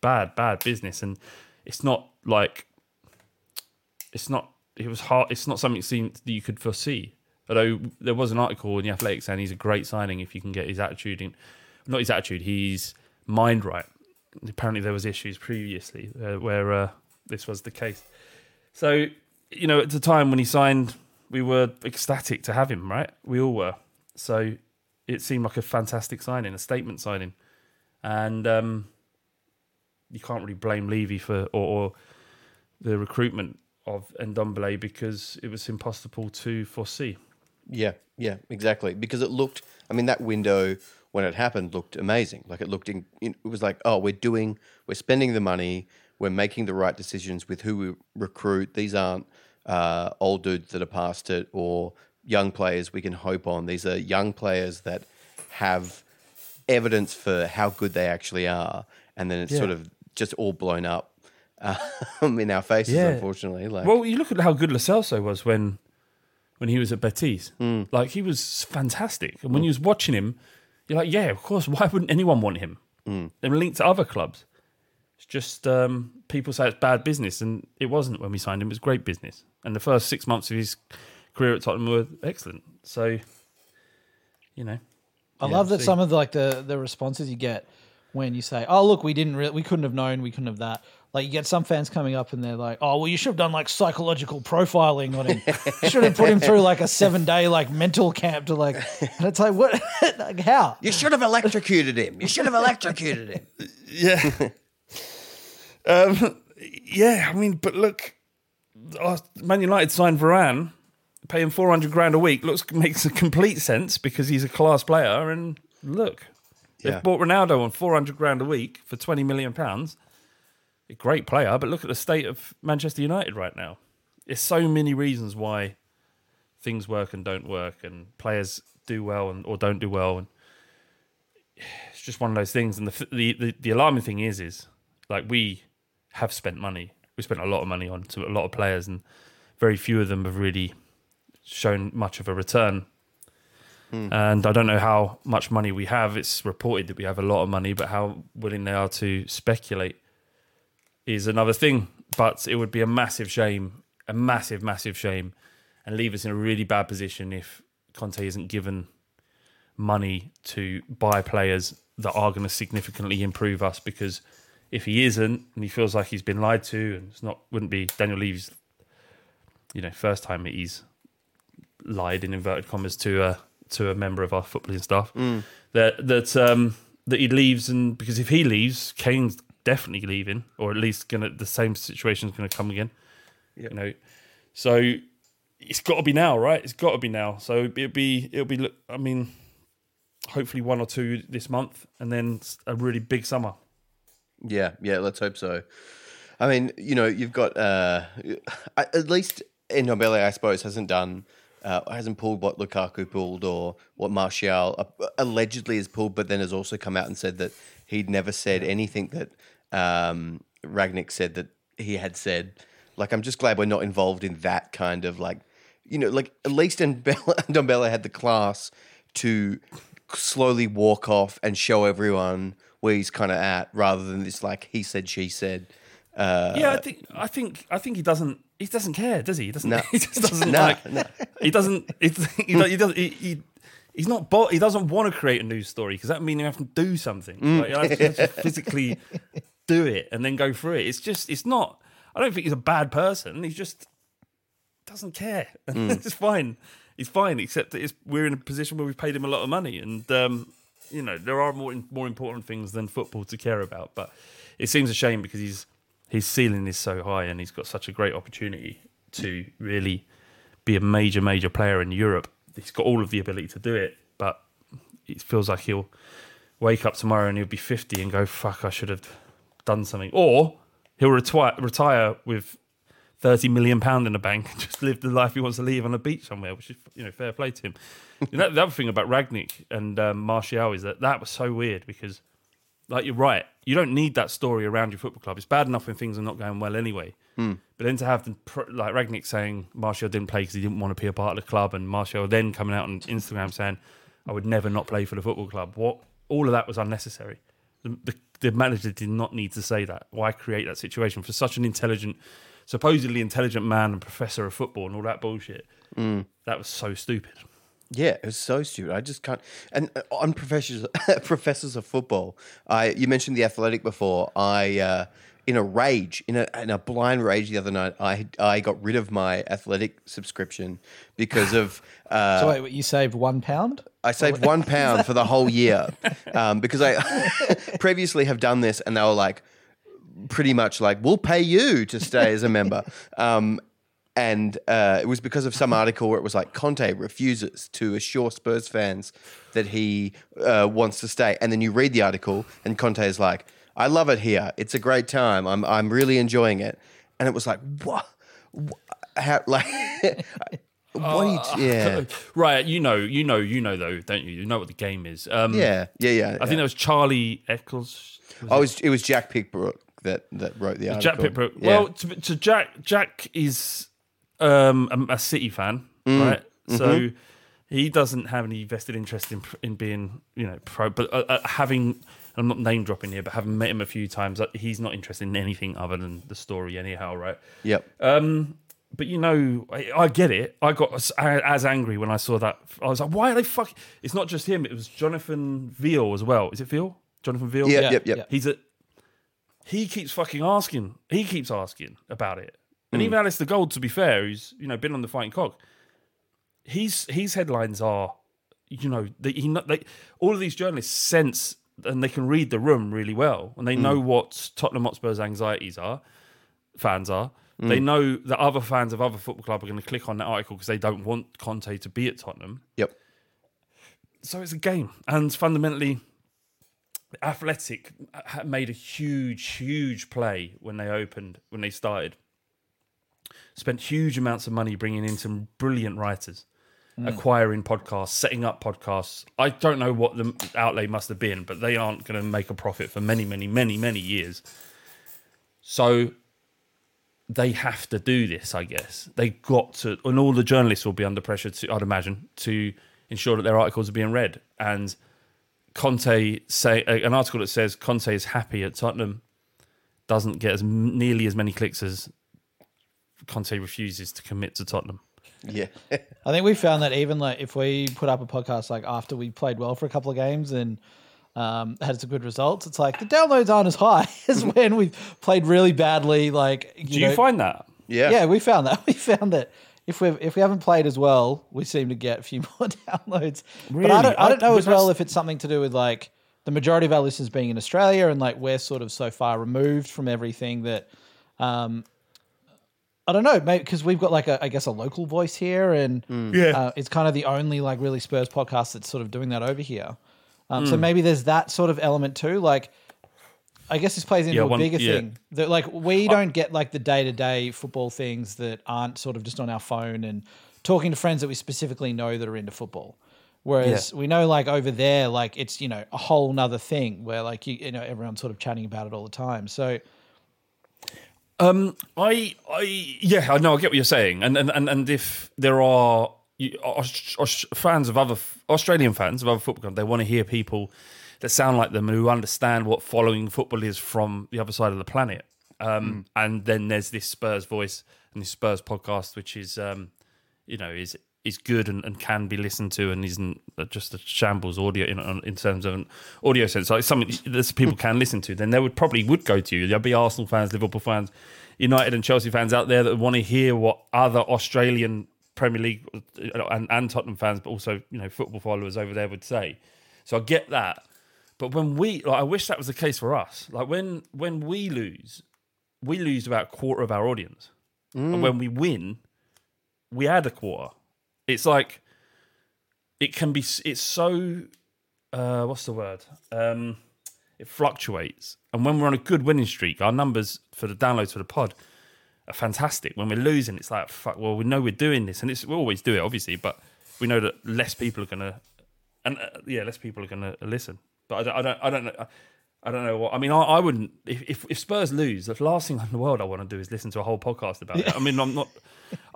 Bad, bad business, and it's not like it's not. It was hard. It's not something seemed that you could foresee. Although there was an article in the Athletic saying he's a great signing if you can get his attitude in, not his attitude, his mind right. Apparently there was issues previously uh, where uh, this was the case. So you know, at the time when he signed, we were ecstatic to have him. Right, we all were. So it seemed like a fantastic signing, a statement signing, and um, you can't really blame Levy for or, or the recruitment of Ndombele because it was impossible to foresee. Yeah, yeah, exactly. Because it looked, I mean, that window when it happened looked amazing. Like it looked, in, it was like, oh, we're doing, we're spending the money, we're making the right decisions with who we recruit. These aren't uh, old dudes that are past it or young players we can hope on. These are young players that have evidence for how good they actually are. And then it's Yeah. sort of just all blown up um, in our faces, Yeah. unfortunately. Like, Well, you look at how good Lo Celso was when when he was at Betis. Like he was fantastic, and when you was watching him, you're like, yeah, of course. Why wouldn't anyone want him? They're linked to other clubs. It's just um, people say it's bad business, and it wasn't when we signed him. It was great business, and the first six months of his career at Tottenham were excellent. So, you know, I Yeah, love that see. some of the, like the the responses you get when you say, "Oh, look, we didn't, re- we couldn't have known, we couldn't have that." Like you get some fans coming up and they're like, "Oh, well, you should have done like psychological profiling on him. you should have put him through like a seven day like mental camp to like." And it's like, what? like how? you should have electrocuted him. You should have electrocuted him. Yeah. um, yeah, I mean, but look, uh, Man United signed Varane, paying four hundred grand a week. Looks makes a complete sense because he's a class player. And look, Yeah. they've bought Ronaldo on four hundred grand a week for twenty million pounds. A great player, but look at the state of Manchester United right now. There's so many reasons why things work and don't work, and players do well and or don't do well, and it's just one of those things. And the the the, the alarming thing is, is like we have spent money. We spent a lot of money on to a lot of players, and very few of them have really shown much of a return. Hmm. And I don't know how much money we have. It's reported that we have a lot of money, but how willing they are to speculate is another thing. But it would be a massive shame, a massive, massive shame, and leave us in a really bad position if Conte isn't given money to buy players that are going to significantly improve us. Because if he isn't, and he feels like he's been lied to, and it's not, wouldn't be Daniel Levy's, you know, first time that he's lied in inverted commas to a to a member of our footballing staff that that um that he leaves and because if he leaves Kane's definitely leaving, or at least gonna the same situation's gonna come again. You know, so it's got to be now, right? It's got to be now. So it'll be it'll be. I mean, hopefully one or two this month, and then a really big summer. Yeah, yeah, let's hope so. I mean, you know, you've got uh, at least Ndombele, I suppose, hasn't done, uh, hasn't pulled what Lukaku pulled or what Martial uh, allegedly has pulled, but then has also come out and said that he'd never said anything that um, Rangnick said that he had said. Like, I'm just glad we're not involved in that kind of like, you know, like at least Ndombele Ndombele had the class to slowly walk off and show everyone where he's kind of at, rather than this like he said, she said. Uh, yeah, I think I think I think he doesn't he doesn't care, does he? He doesn't. No. He just doesn't No, like. no. He doesn't. He, he, he doesn't. He, he, he's not. Bo- he doesn't want to create a news story because that means you have to do something. Mm. Like, you have to, have to physically do it and then go through it. It's just. It's not. I don't think he's a bad person. He just doesn't care. Mm. it's fine. He's fine, except that it's, we're in a position where we've paid him a lot of money, and um, you know there are more more important things than football to care about. But it seems a shame because he's his ceiling is so high, and he's got such a great opportunity to really be a major major player in Europe. He's got all of the ability to do it, but it feels like he'll wake up tomorrow and he'll be 50 and go, fuck, I should have done something. Or he'll retire, retire with 30 million pound in the bank and just live the life he wants to live on a beach somewhere, which is, you know, fair play to him. The other thing about Rangnick and um, Martial is that that was so weird because, like, you're right. You don't need that story around your football club. It's bad enough when things are not going well anyway. Hmm. But then to have the, like Rangnick saying Martial didn't play because he didn't want to be a part of the club, and Martial then coming out on Instagram saying, I would never not play for the football club. What all of that was unnecessary. The, the, the manager did not need to say that. Why create that situation for such an intelligent, supposedly intelligent man and professor of football and all that bullshit? Hmm. That was so stupid. Yeah, it was so stupid. I just can't. And uh, on professors, professors of football, I you mentioned the athletic before. I, uh, in a rage, in a in a blind rage the other night, I I got rid of my athletic subscription because of. Uh, So wait, you saved one pound? I saved one pound for the whole year um, because I previously have done this, and they were like, pretty much like, "We'll pay you to stay as a member." Um, and uh, it was because of some article where it was like Conte refuses to assure Spurs fans that he uh, wants to stay, and then you read the article, and Conte is like, "I love it here. It's a great time. I'm I'm really enjoying it," and it was like, "What? What? How? Like?" What are you, yeah, Right, you know, you know, you know though, don't you? You know what the game is. Um, yeah, yeah, yeah. I think that was Charlie Eccles. Oh, it was, it was Jack Pitt-Brooke that, that wrote the article. Jack Pitt-Brooke. Yeah. Well, to, to Jack, Jack is um, a, a City fan, Mm. right? Mm-hmm. So he doesn't have any vested interest in in being, you know, pro. But uh, uh, having, I'm not name dropping here, but having met him a few times, uh, he's not interested in anything other than the story, anyhow, right? yep. Um, but you know, I, I get it. I got as, as angry when I saw that. I was like, why are they fuck? It's not just him. It was Jonathan Veal as well. Is it Veal? Jonathan Veal. Yep, Yeah, yep, yep. yeah. He's a. He keeps fucking asking. He keeps asking about it. And hmm. even Alasdair Gold, to be fair, who's you know been on the fighting cock. He's his headlines are, you know, they, he they, all of these journalists sense and they can read the room really well, and they hmm. know what Tottenham Hotspur's anxieties are, fans are. Hmm. They know that other fans of other football club are going to click on that article because they don't want Conte to be at Tottenham Yep. so it's a game, and fundamentally, Athletic made a huge, huge play when they opened, when they started. Spent huge amounts of money bringing in some brilliant writers, hmm. acquiring podcasts, setting up podcasts. I don't know what the outlay must have been, but they aren't going to make a profit for many, many, many, many years. So they have to do this, I guess. They got to, and all the journalists will be under pressure to, I'd imagine, to ensure that their articles are being read. And Conte say an article that says Conte is happy at Tottenham doesn't get as nearly as many clicks as Conte refuses to commit to Tottenham. Yeah. I think we found that even like if we put up a podcast like after we played well for a couple of games and um, had some good results, it's like the downloads aren't as high as when we've played really badly. Like, you Do know, you find that? yeah. Yeah, we found that. We found that if we if we haven't played as well, we seem to get a few more downloads. But Really? I don't I I- don't know but as well if it's something to do with like the majority of our listeners being in Australia, and like we're sort of so far removed from everything that, um, I don't know, maybe because we've got like a, I guess a local voice here, and Yeah. uh, it's kind of the only like really Spurs podcast that's sort of doing that over here. Um, Hmm. So maybe there's that sort of element too. Like, I guess this plays into Yeah, a one- bigger yeah. thing that like we don't get like the day to day football things that aren't sort of just on our phone and talking to friends that we specifically know that are into football. Whereas we know like over there, like it's you know a whole nother thing where like you, you know everyone's sort of chatting about it all the time. So Um, I, I, yeah, I know. I get what you're saying, and and and, and if there are you, Aus- Aus- fans of other Australian fans of other football clubs, they want to hear people that sound like them and who understand what following football is from the other side of the planet. Um, And then there's this Spurs voice and this Spurs podcast, which is, um, you know, is is good and, and can be listened to and isn't just a shambles audio in, in terms of an audio sense. Like something that people can listen to, then they would probably would go to you. There'll be Arsenal fans, Liverpool fans, United and Chelsea fans out there that want to hear what other Australian Premier League uh, and, and Tottenham fans, but also you know football followers over there would say. So I get that, but when we, like, I wish that was the case for us. Like when when we lose, we lose about a quarter of our audience, and when we win, we add a quarter. It's like it can be. It's so. Uh, what's the word? Um, it fluctuates, and when we're on a good winning streak, our numbers for the downloads for the pod are fantastic. When we're losing, it's like fuck. Well, we know we're doing this, and it's we always do it, obviously, but we know that less people are gonna, and uh, yeah, less people are gonna listen. But I don't, I don't, I don't know. I don't know what. I mean, I, I wouldn't. If, if if Spurs lose, the last thing in the world I want to do is listen to a whole podcast about it. I mean, I'm not.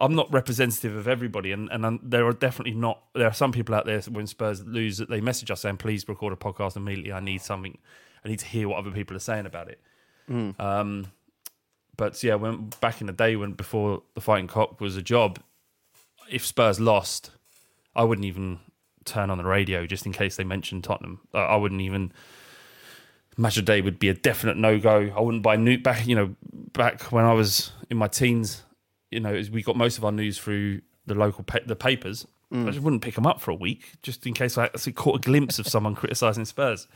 I'm not representative of everybody, and and um, there are definitely not. There are some people out there when Spurs lose that they message us saying, "Please record a podcast immediately. I need something. I need to hear what other people are saying about it." Um, but yeah, when back in the day when before the fighting cock was a job, if Spurs lost, I wouldn't even turn on the radio just in case they mentioned Tottenham. Uh, I wouldn't even. Match of day would be a definite no go. I wouldn't buy new back. You know, back when I was in my teens, you know, we got most of our news through the local pa- the papers. I just wouldn't pick them up for a week just in case I actually caught a glimpse of someone criticising Spurs.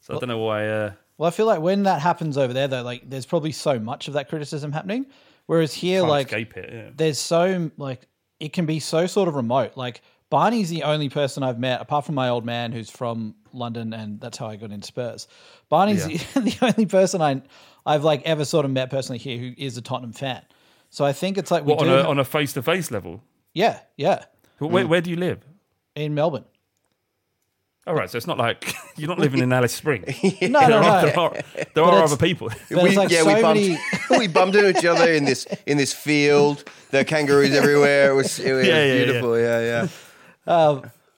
So I don't know why. Uh, Well, I feel like when that happens over there, though, like there's probably so much of that criticism happening. Whereas here, like it. Yeah. there's so like it can be so sort of remote. Like Barney's the only person I've met, apart from my old man who's from London, and that's how I got into Spurs. Barney's the, the only person I I've like ever sort of met personally here who is a Tottenham fan. So I think it's like we What on do. a on a face to face level? yeah, yeah, Where, mm. where do you live? in Melbourne. All right, so it's not like you're not living in Alice Spring. No, there no, are, no. there are, there are other people. We, like yeah, so we bumped, many. we bumped into each other in this in this field. There are kangaroos everywhere. It was, it was Yeah, yeah, yeah. beautiful. Yeah, yeah.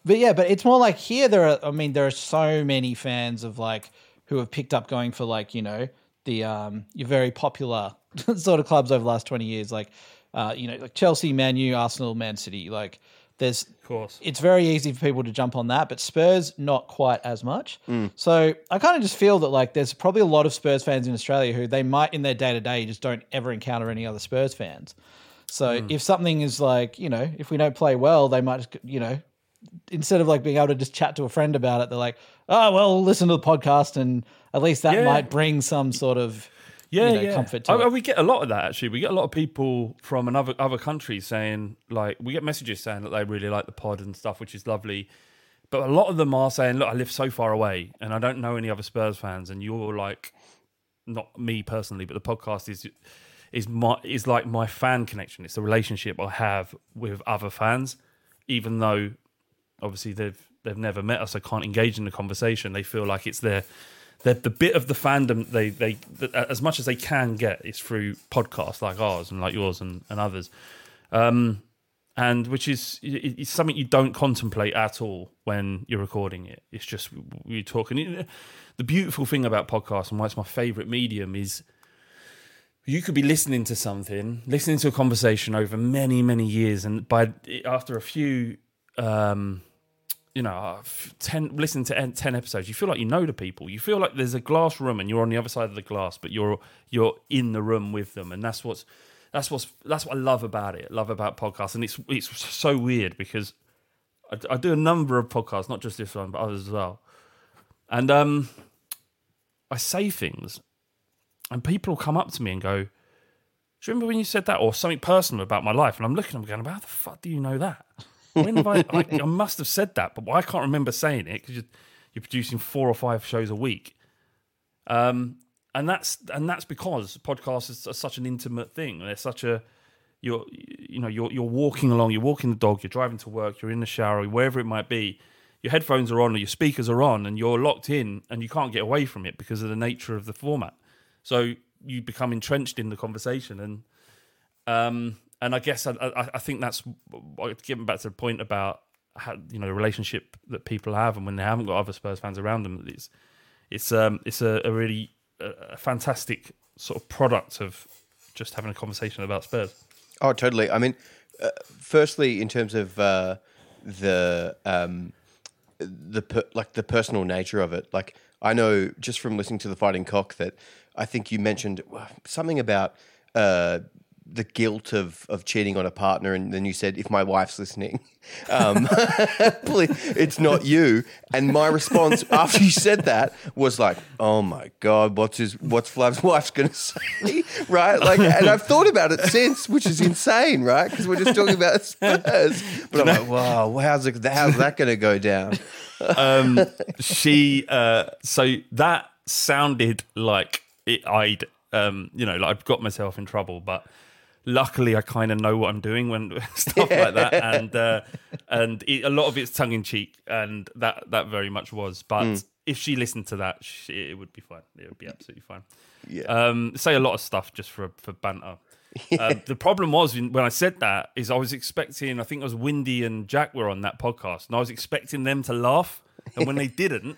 But yeah, but it's more like here there are I mean there are so many fans of like who have picked up going for like, you know, the um your very popular sort of clubs over the last 20 years like uh you know, like Chelsea, Man U, Arsenal, Man City. Like there's Of course. it's very easy for people to jump on that, but Spurs not quite as much. So I kind of just feel that like there's probably a lot of Spurs fans in Australia who they might in their day to day just don't ever encounter any other Spurs fans. So hmm. if something is like you know if we don't play well, they might you know instead of like being able to just chat to a friend about it, they're like, oh well, listen to the podcast and at least that Yeah. might bring some sort of yeah, you know, yeah. comfort to I- it. we get a lot of that actually. We get a lot of people from another other countries saying like we get messages saying that they really like the pod and stuff, which is lovely. But a lot of them are saying, "Look, I live so far away, and I don't know any other Spurs fans, and you're like, not me personally, but the podcast is is my is like my fan connection. It's the relationship I have with other fans, even though obviously they've they've never met us. I can't engage in the conversation. They feel like it's their the the bit of the fandom they they as much as they can get is through podcasts like ours and like yours and, and others. Um, and which is it's something you don't contemplate at all when you're recording it. It's just you're talking. The beautiful thing about podcasts and why it's my favorite medium is you could be listening to something, listening to a conversation over many, many years, and by after a few, um, you know, uh, ten listening to ten episodes, you feel like you know the people. You feel like there's a glass room and you're on the other side of the glass, but you're you're in the room with them, and that's what's that's what's that's what I love about it. Love about podcasts, and it's it's so weird because I, I do a number of podcasts, not just this one, but others as well. And um, I say things, and people will come up to me and go, "Do you remember when you said that?" Or something personal about my life, and I'm looking, I'm going, "How the fuck do you know that?" When have I? I, I must have said that, but I can't remember saying it because you're, you're producing four or five shows a week. Um, and that's and that's because podcasts is such an intimate thing. They're such a you're you know you're you're walking along, you're walking the dog, you're driving to work, you're in the shower, wherever it might be. Your headphones are on or your speakers are on, and you're locked in, and you can't get away from it because of the nature of the format. So you become entrenched in the conversation, and um, and I guess I, I, I think that's getting back to the point about how, you know the relationship that people have, and when they haven't got other Spurs fans around them, it's it's um it's a, a really a, fantastic sort of product of just having a conversation about Spurs. Oh, totally. I mean, uh, firstly, in terms of uh, the um, the per, like the personal nature of it, like I know just from listening to the Fighting Cock that I think you mentioned uh, something about uh, the guilt of of cheating on a partner, and then you said, "If my wife's listening, um, please, it's not you." And my response after you said that was like, "Oh my god, what's his what's Flav's wife's going to say?" right? Like, and I've thought about it since, which is insane, right? Because we're just talking about Spurs, but I'm like, "Wow, how's it, how's that going to go down?" Um, she uh, so that sounded like it, I'd um, you know like I've got myself in trouble, but luckily I kind of know what I'm doing when stuff like that, and uh, and it, a lot of it's tongue in cheek, and that that very much was. But if she listened to that, she, it would be fine. It would be absolutely fine. Yeah. Um, say a lot of stuff just for for banter. Um, the problem was when when I said that is I was expecting I think it was Windy and Jack were on that podcast and I was expecting them to laugh and when they didn't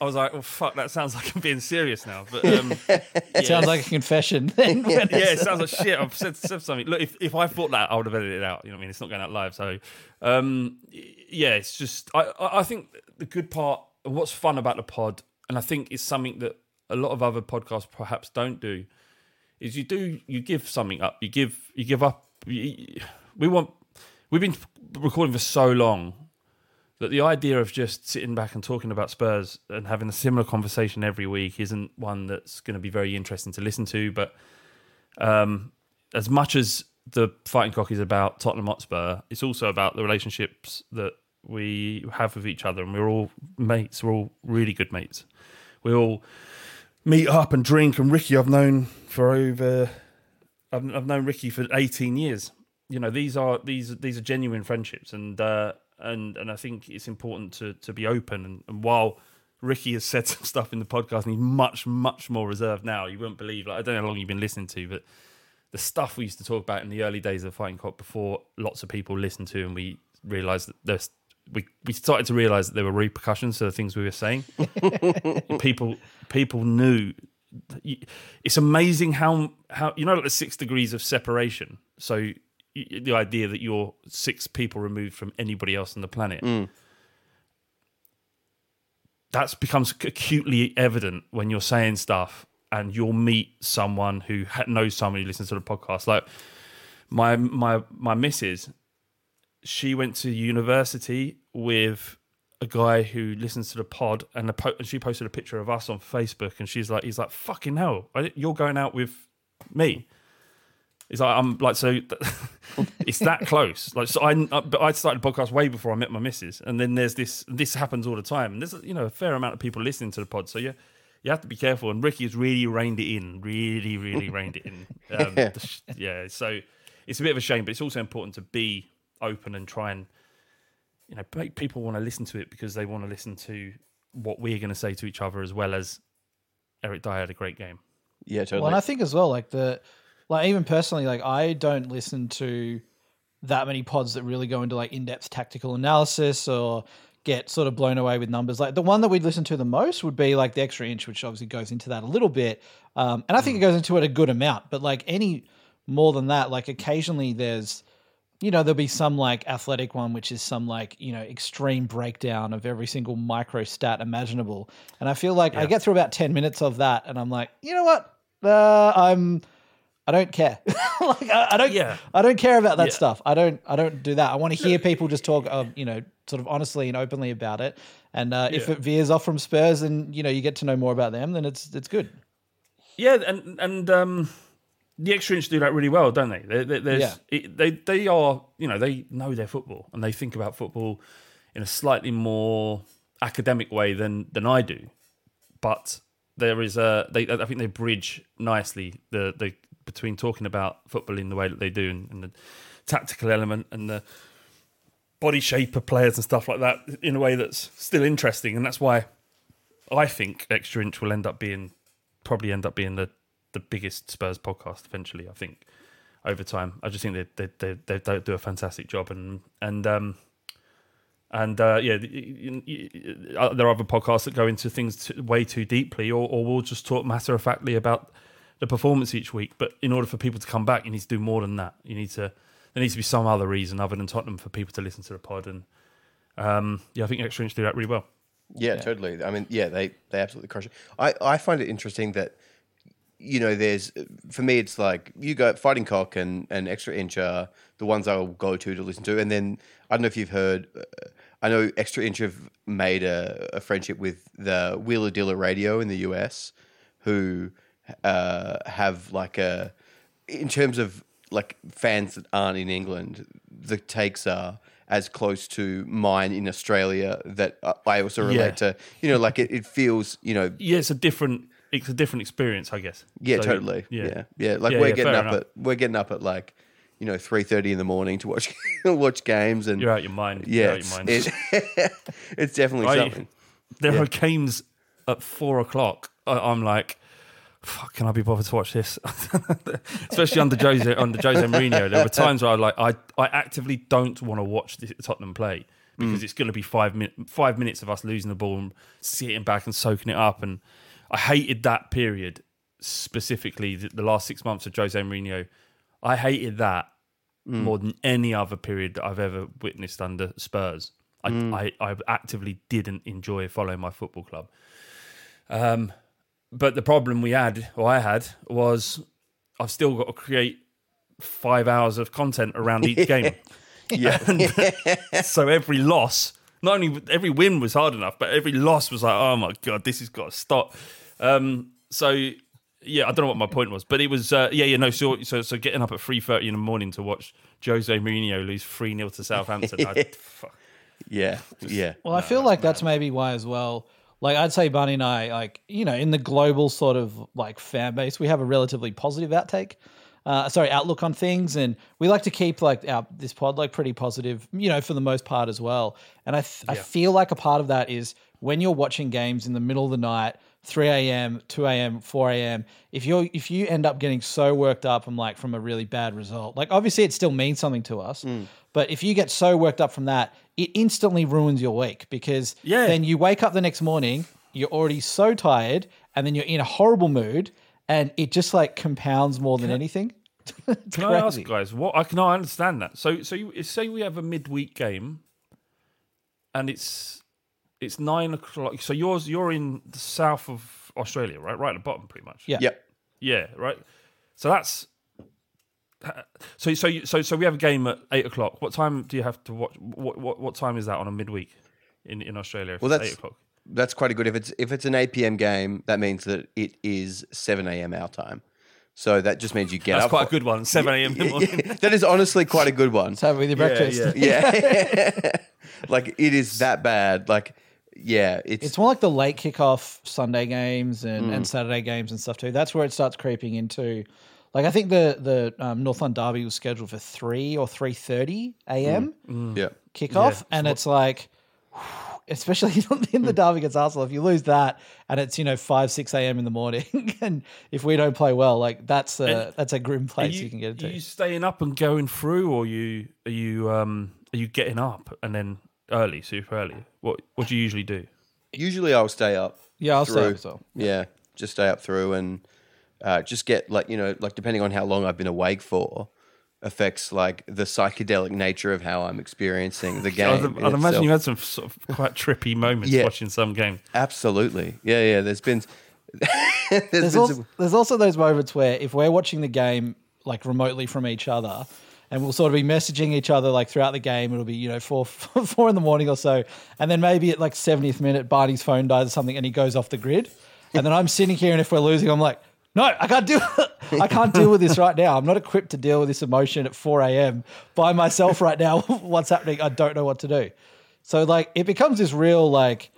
I was like, "Oh fuck, that sounds like I'm being serious now." But um, It sounds like a confession. Then yeah, it sounds like shit. I've said, said something. Look, if, if I thought that, I would have edited it out. You know what I mean? It's not going out live. So, um, yeah, it's just, I, I I think the good part, what's fun about the pod, and I think it's something that a lot of other podcasts perhaps don't do, is you do, you give something up. You give, you give up. You, we want, we've been recording for so long that the idea of just sitting back and talking about Spurs and having a similar conversation every week isn't one that's going to be very interesting to listen to. But um, as much as the fighting cock is about Tottenham Hotspur, it's also about the relationships that we have with each other, and we're all mates. We're all really good mates. We all meet up and drink. And Ricky, I've known for over, I've, I've known Ricky for eighteen years. You know, these are these these are genuine friendships, and uh, and and I think it's important to to be open. And, and while Ricky has said some stuff in the podcast, and he's much much more reserved now. You won't believe. Like I don't know how long you've been listening to, but the stuff we used to talk about in the early days of Fighting Cock before lots of people listened to, and we realised that there's we we started to realise that there were repercussions to the things we were saying. people people knew. It's amazing how how you know like the six degrees of separation. So the idea that you're six people removed from anybody else on the planet. Mm. That's becomes acutely evident when you're saying stuff and you'll meet someone who knows someone who listens to the podcast. Like my my my missus, she went to university with a guy who listens to the pod, and, the po- and she posted a picture of us on Facebook, and she's like, he's like, fucking hell, you're going out with me. He's like, I'm like, so it's that close. Like, so I, but I started the podcast way before I met my missus, and then there's this. This happens all the time, and there's you know a fair amount of people listening to the pod. So yeah, you have to be careful. And Ricky has really reined it in, really, really reined it in. Um, the sh- yeah, so it's a bit of a shame, but it's also important to be open and try and you know make people want to listen to it because they want to listen to what we're going to say to each other as well as Eric Dier had a great game. Yeah, totally. Well, and I think as well, like the, like even personally, like I don't listen to that many pods that really go into like in-depth tactical analysis or get sort of blown away with numbers. Like the one that we'd listen to the most would be like the extra inch, which obviously goes into that a little bit, um, and I think it goes into it a good amount. But like any more than that, like occasionally there's you know, there'll be some like athletic one, which is some like, you know, extreme breakdown of every single micro stat imaginable. And I feel like I get through about 10 minutes of that and I'm like, you know what? Uh, I'm, I don't care. like I, I don't. Yeah. I don't care about that Yeah. stuff. I don't. I don't do that. I want to hear people just talk, uh, you know, sort of honestly and openly about it. And uh, if it veers off from Spurs, and you know, you get to know more about them, then it's it's good. Yeah, and and um, the extra inch do that really well, don't they? They, they, Yeah. it, they they are you know they know their football and they think about football in a slightly more academic way than than I do, but there is a they I think they bridge nicely the the between talking about football in the way that they do and, and the tactical element and the body shape of players and stuff like that in a way that's still interesting and that's why I think extra inch will end up being probably end up being the the biggest Spurs podcast eventually. I think over time. I just think they they they, they, do a fantastic job and and um and uh, yeah, uh, there are other podcasts that go into things t- way too deeply, or, or we'll just talk matter of factly about the performance each week. But in order for people to come back, you need to do more than that. You need to there needs to be some other reason other than Tottenham for people to listen to the pod. And um, yeah, I think Extra Inch do that really well. Yeah, totally. I mean, yeah, they they absolutely crush it. I I find it interesting that you know, there's for me, it's like you go fighting cock and and extra inch are the ones I will go to to listen to, and then I don't know if you've heard. Uh, I know extra inch have made a, a friendship with the Wheeler Dealer Radio in the US, who uh, have like a in terms of like fans that aren't in England, the takes are as close to mine in Australia that I also relate Yeah. to. You know, like it, it feels, you know, Yeah, it's a different it's a different experience, I guess. yeah, So, totally. Yeah, yeah. Like Yeah, we're yeah, getting up enough. at we're getting up at like you know three thirty in the morning to watch watch games and You're out your mind. Yeah, it's, your mind. it- it's definitely I- something. there Yeah. are games at four o'clock. I, I'm like, fuck, can I be bothered to watch this? Especially under Jose under Jose Mourinho, there were times where I like I I actively don't want to watch the Tottenham play because mm. it's going to be five min- five minutes of us losing the ball and sitting back and soaking it up, and I hated that period specifically the, the last six months of Jose Mourinho. I hated that mm. more than any other period that I've ever witnessed under Spurs. I, mm. I, I actively didn't enjoy following my football club. Um, but the problem we had, or I had, was I've still got to create five hours of content around each game. Yeah, so every loss, not only every win was hard enough, but every loss was like, oh my god, this has got to stop. Um, so yeah, I don't know what my point was, but it was uh, yeah, yeah, no. So so so getting up at three thirty in the morning to watch Jose Mourinho lose three 0 to Southampton. I, fuck. yeah, yeah. Well, I feel like that's maybe why as well. Like I'd say, Barney and I, like you know, in the global sort of like fan base, we have a relatively positive outtake. Uh, sorry, outlook on things, and we like to keep like our this pod like pretty positive, you know, for the most part as well. And I th- I feel like a part of that is when you're watching games in the middle of the night, three a.m., two a.m., four a.m. If you're if you end up getting so worked up from like from a really bad result, like obviously it still means something to us, but if you get so worked up from that, it instantly ruins your week because Yeah. then you wake up the next morning, you're already so tired, and then you're in a horrible mood, and it just like compounds more than anything. It's Can I ask, crazy. guys, what I can I understand that? So, so you, say we have a midweek game, and it's it's nine o'clock. So yours, you're in the south of Australia, right? Right at the bottom, pretty much. Yeah. Yep. yeah, right. So that's so so so so we have a game at eight o'clock. What time do you have to watch? What what, what time is that on a midweek in in Australia? Well, that's eight o'clock. that's quite a good. If it's if it's an eight PM game, that means that it is seven AM our time. So that just means you get That's up. quite a good one. Seven a.m. in the morning. that is honestly quite a good one. Let's have it with your breakfast. yeah. Yeah. like it is that bad. Like yeah, it's, It's more like the late kickoff Sunday games and, Mm. and Saturday games and stuff too. That's where it starts creeping into. Like I think the the um, North London Derby was scheduled for three or three thirty a.m. yeah. kickoff, and it's like, especially in Mm. the derby against Arsenal, if you lose that and it's you know five six a.m. in the morning, and if we don't play well, like that's a And that's a grim place you, you, can get into. Are you staying up and going through, or you are you um are you getting up and then early, super early? What what do you usually do? Usually I'll stay up. yeah, I'll stay through. up as well. Yeah, just stay up through and uh, just get like you know like depending on how long I've been awake for affects like the psychedelic nature of how I'm experiencing the game. I'd, I'd imagine itself. you had some sort of quite trippy moments Yeah. watching some game. Absolutely. Yeah, yeah. There's been There's There's been also, some- there's also those moments where if we're watching the game like remotely from each other, and we'll sort of be messaging each other like throughout the game. It'll be you know four four in the morning or so, and then maybe at like 70th minute, Barney's phone dies or something, and he goes off the grid, and then I'm sitting here, and if we're losing, I'm like. No, I can't do I can't deal with this right now. I'm not equipped to deal with this emotion at 4 a.m. by myself right now. What's happening? I don't know what to do. So like it becomes this real like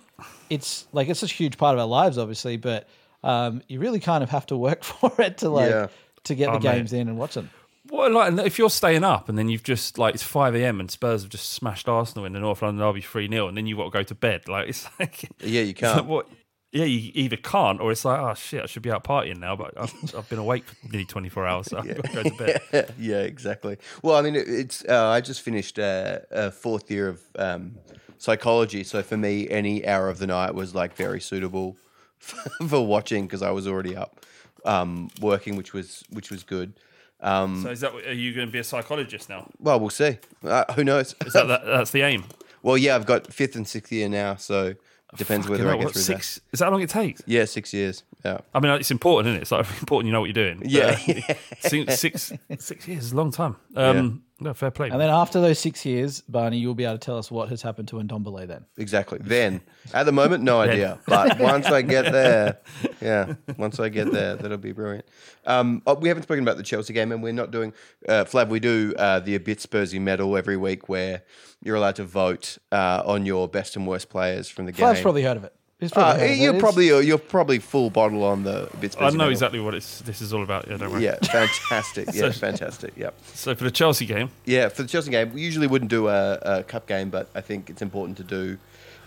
it's like it's a huge part of our lives, obviously, but um, you really kind of have to work for it to like Yeah. to get the Oh, mate. games in and watch them. Well, like if you're staying up and then you've just like it's five a.m. and Spurs have just smashed Arsenal in the North London derby three 0 and then you've got to go to bed. Like it's like Yeah, you can't. what? Yeah, you either can't or it's like oh shit, I should be out partying now, but I've, I've been awake for nearly twenty four hours, so I've got to go to bed. yeah, exactly. Well, I mean, it, it's uh, I just finished uh, a fourth year of um, psychology, so for me, any hour of the night was like very suitable for watching because I was already up um, working, which was which was good. Um, So is that are you going to be a psychologist now? well, we'll see. Uh, who knows? Is that, that that's the aim? well, yeah, I've got fifth and sixth year now, so depends whether I hell, get what, through six? Is that how long it takes? Yeah, six years. Yeah. I mean, it's important, isn't it? It's like important you know what you're doing. But, Yeah. uh, six, six, six years is a long time. Um, No, fair play. And then after those six years, Barney, you'll be able to tell us what has happened to Ndombele then. Exactly. Then, at the moment, no idea. But once I get there, yeah, once I get there, that'll be brilliant. Um, oh, we haven't spoken about the Chelsea game, and we're not doing uh, Flav. We do uh, the a bit Spursy medal every week, where you're allowed to vote uh, on your best and worst players from the game. Flav's probably heard of it. He's probably Uh, heard of it. you're probably you're probably full bottle on the bit. I know exactly what it's. This is all about. Yeah, don't worry. Yeah, fantastic. Yeah, So- fantastic. Yep. So for the Chelsea game, Yeah, for the Chelsea game, we usually wouldn't do a, a cup game, but I think it's important to do.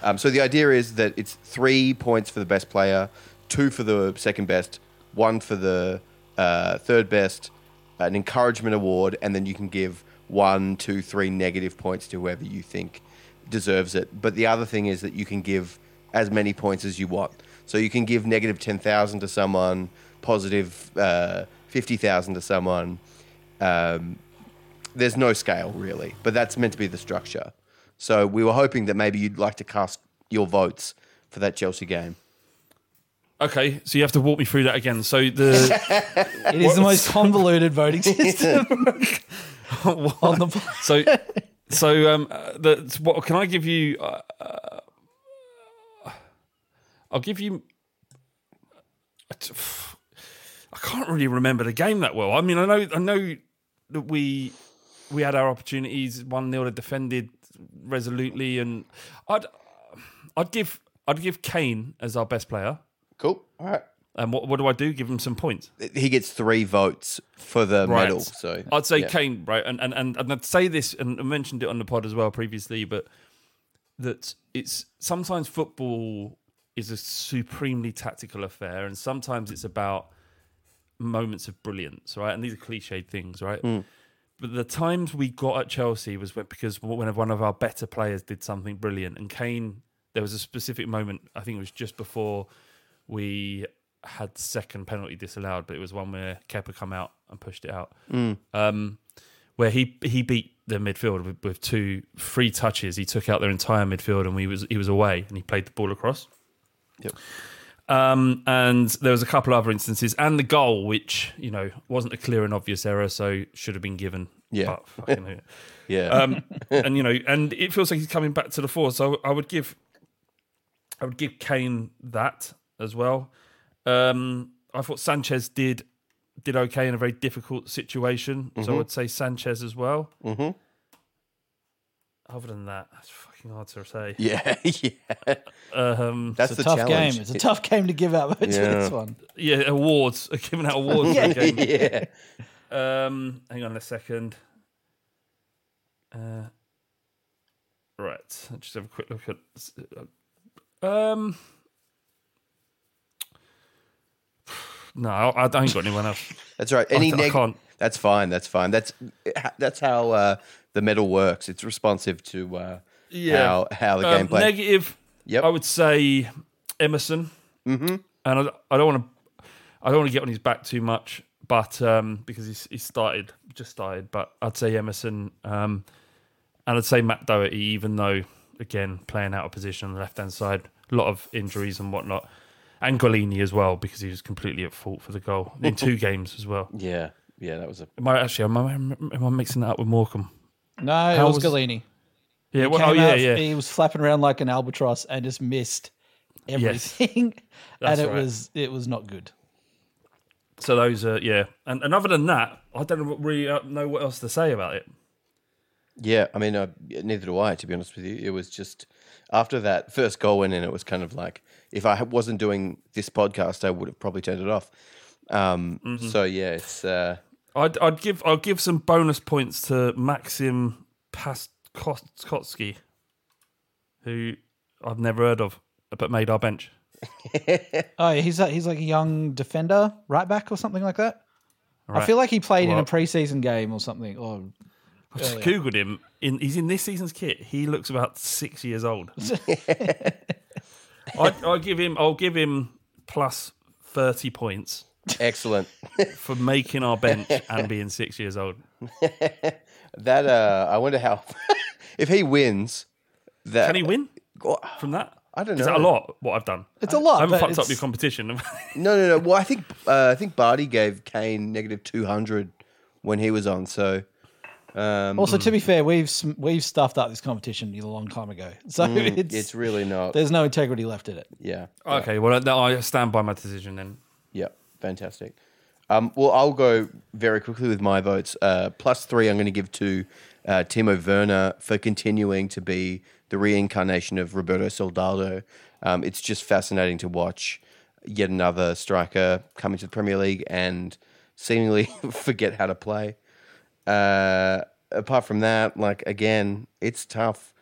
Um, so the idea is that it's three points for the best player, two for the second best, one for the uh, third best, an encouragement award, and then you can give one, two, three negative points to whoever you think deserves it. But the other thing is that you can give as many points as you want. So you can give negative 10,000 to someone, positive uh, 50,000 to someone. Um, there's no scale really, but that's meant to be the structure. So we were hoping that maybe you'd like to cast your votes for that Chelsea game. okay. So you have to walk me through that again. So the It is the most convoluted voting system on the so so um uh, the what can I give you? Uh, uh, I'll give you. I can't really remember the game that well. I mean, I know I know that we we had our opportunities. One 0 defended resolutely, and I'd I'd give I'd give Kane as our best player. Cool. All right. And what what do I do? Give him some points. He gets three votes for the Right. medal. So I'd say yeah. Kane, right? And, and and and I'd say this, and I mentioned it on the pod as well previously, but that it's sometimes football is a supremely tactical affair, and sometimes it's about moments of brilliance, right? And these are cliched things, right? But the times we got at Chelsea was when, because when one of our better players did something brilliant, and Kane, there was a specific moment. I think it was just before we had second penalty disallowed, but it was one where Kepa come out and pushed it out. Um, where he he beat the midfield with, with two free touches. He took out their entire midfield, and we was he was away, and he played the ball across. Yep. Um, and there was a couple other instances, and the goal, which you know wasn't a clear and obvious error, so should have been given. Yeah. But fucking, Yeah. um, and you know, and it feels like he's coming back to the fore. So I would give, I would give Kane that as well. Um, I thought Sanchez did did okay in a very difficult situation, so I would say Sanchez as well. Mm-hmm. Other than that, that's fucking hard to say. yeah. Yeah. Um, That's It's a the tough challenge. game. It's a tough game to give out votes for Yeah. this one. yeah, awards giving out awards for the game. yeah. Um, hang on a second. Uh, right, I'll just have a quick look at. Um, no, I, I ain't got anyone else. That's right. Any I neg- can't. That's fine. That's fine. That's that's how uh, the medal works. It's responsive to uh, how how the Um, game plays. Negative. Yep. I would say Emerson. Mm-hmm. And I, I don't want to. I don't want to get on his back too much, but um, because he's he started just started, but I'd say Emerson. Um, and I'd say Matt Doherty, even though again playing out of position on the left hand side, a lot of injuries and whatnot. and Gollini as well because he was completely at fault for the goal in two games as well. Yeah, yeah, that was a Am I actually? Am I, am I mixing that up with Morecambe? No, it How was was- Gollini. Yeah. Well, oh yeah, out, yeah. He was flapping around like an albatross and just missed everything, That's and it right. was it was not good. So those are yeah. And, and other than that, I don't really uh, know what else to say about it. Yeah, I mean, uh, neither do I. To be honest with you, it was just after that first goal went in, it was kind of like if I wasn't doing this podcast, I would have probably turned it off. Um, Mm-hmm. So yeah, it's uh, I'd, I'd give I'll give some bonus points to Maxim Paskotši, who I've never heard of, but made our bench. Oh, yeah, he's a, he's like a young defender, right back or something like that. I feel like he played in a preseason game or something. Or I just googled him. In he's in this season's kit. He looks about six years old. I I give him. I'll give him plus thirty points excellent. for making our bench and being six years old. That uh, I wonder how if he wins. That Can he win from that? I don't know. Is that a lot? What I've done? it's a lot. I haven't but fucked up it's- your competition. No, no, no. Well, I think uh, I think Barty gave Kane negative two hundred when he was on. So um, Also, to be fair, we've we've stuffed up this competition a long time ago, so it's, it's really not. there's no integrity left in it. Yeah. okay, well, I stand by my decision then. Yeah, fantastic. Um, well, I'll go very quickly with my votes. Uh, plus three, I'm going to give to uh, Timo Werner for continuing to be the reincarnation of Roberto Soldado. Um, it's just fascinating to watch yet another striker come into the Premier League and seemingly forget how to play. Uh, apart from that, like again, it's tough.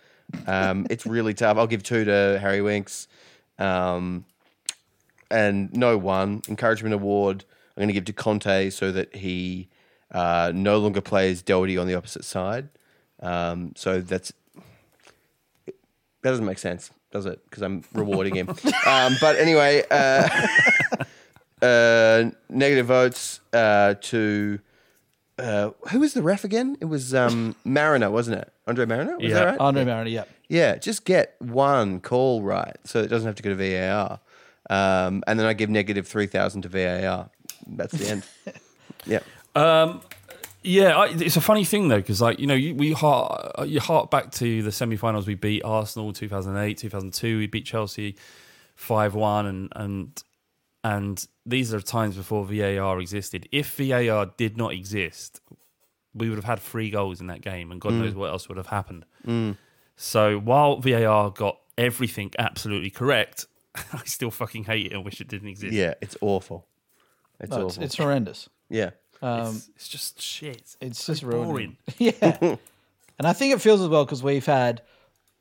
Um, it's really tough. I'll give two to Harry Winks. Um, and no one encouragement award. I'm going to give to Conte so that he uh, no longer plays Doherty on the opposite side. Um, so that's that doesn't make sense, does it? Because I'm rewarding him. um, but anyway, uh, uh, negative votes uh, to uh, who was the ref again? It was um, Marriner, wasn't it? Andre Marriner, was Yeah. that right? Andre Marriner, yeah. Yeah, just get one call right so it doesn't have to go to VAR. Um, and then I give negative 3,000 to VAR. That's the end. yeah. Um, yeah, I, it's a funny thing though because like you know you, we heart uh, you heart back to the semi-finals. We beat Arsenal 2008 2002 we beat Chelsea 5-1 and and and these are times before VAR existed. If VAR did not exist we would have had three goals in that game and God mm. knows what else would have happened. Mm. So while VAR got everything absolutely correct I still fucking hate it and wish it didn't exist. Yeah, it's awful. It's No, it's, awful. it's horrendous. yeah. it's, it's just shit It's So just ruining. boring yeah. and I think it feels as well because we've had,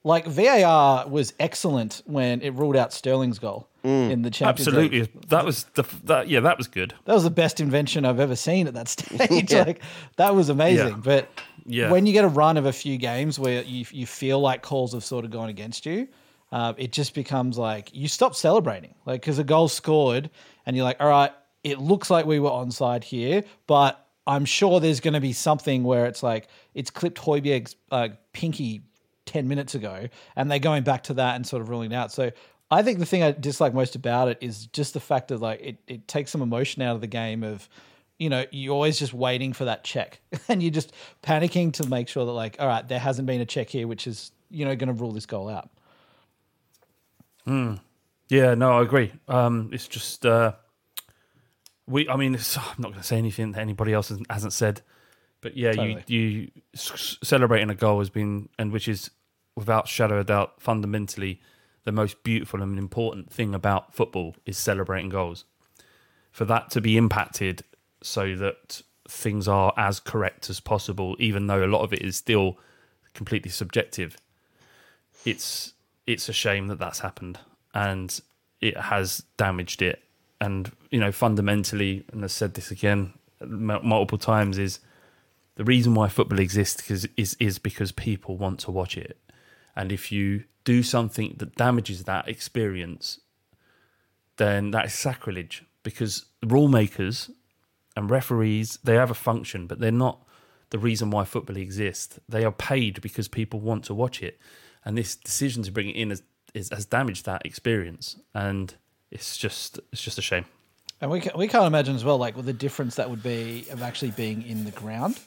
like, VAR was excellent when it ruled out Sterling's goal in the Champions League. absolutely that was the that yeah that was good That was the best invention I've ever seen at that stage. Like, that was amazing. Yeah. But Yeah. when you get a run of a few games where you, you feel like calls have sort of gone against you, uh, it just becomes like you stop celebrating. Like, because a goal scored and you're like, all right, it looks like we were onside here, but I'm sure there's going to be something where it's like it's clipped Højbjerg's uh, pinky 10 minutes ago and they're going back to that and sort of ruling it out. So I think the thing I dislike most about it is just the fact that like it, it takes some emotion out of the game of, you know, you're always just waiting for that check and you're just panicking to make sure that like, all right, there hasn't been a check here, which is, you know, going to rule this goal out. Yeah, no, I agree. Um, it's just uh, we. I mean, it's, I'm not going to say anything that anybody else hasn't, hasn't said, but yeah, Totally. you you celebrating a goal has been, and which is without shadow of doubt, fundamentally the most beautiful and important thing about football is celebrating goals. For that to be impacted, so that things are as correct as possible, even though a lot of it is still completely subjective. It's it's a shame that that's happened and it has damaged it. And you know, fundamentally, and I've said this again multiple times, is the reason why football exists is, is is because people want to watch it. And if you do something that damages that experience, then that is sacrilege. Because rule makers and referees, they have a function, but they're not the reason why football exists. They are paid because people want to watch it. And this decision to bring it in has, has damaged that experience. And it's just it's just a shame. And we, ca- we can't imagine as well, like, what the difference that would be of actually being in the ground.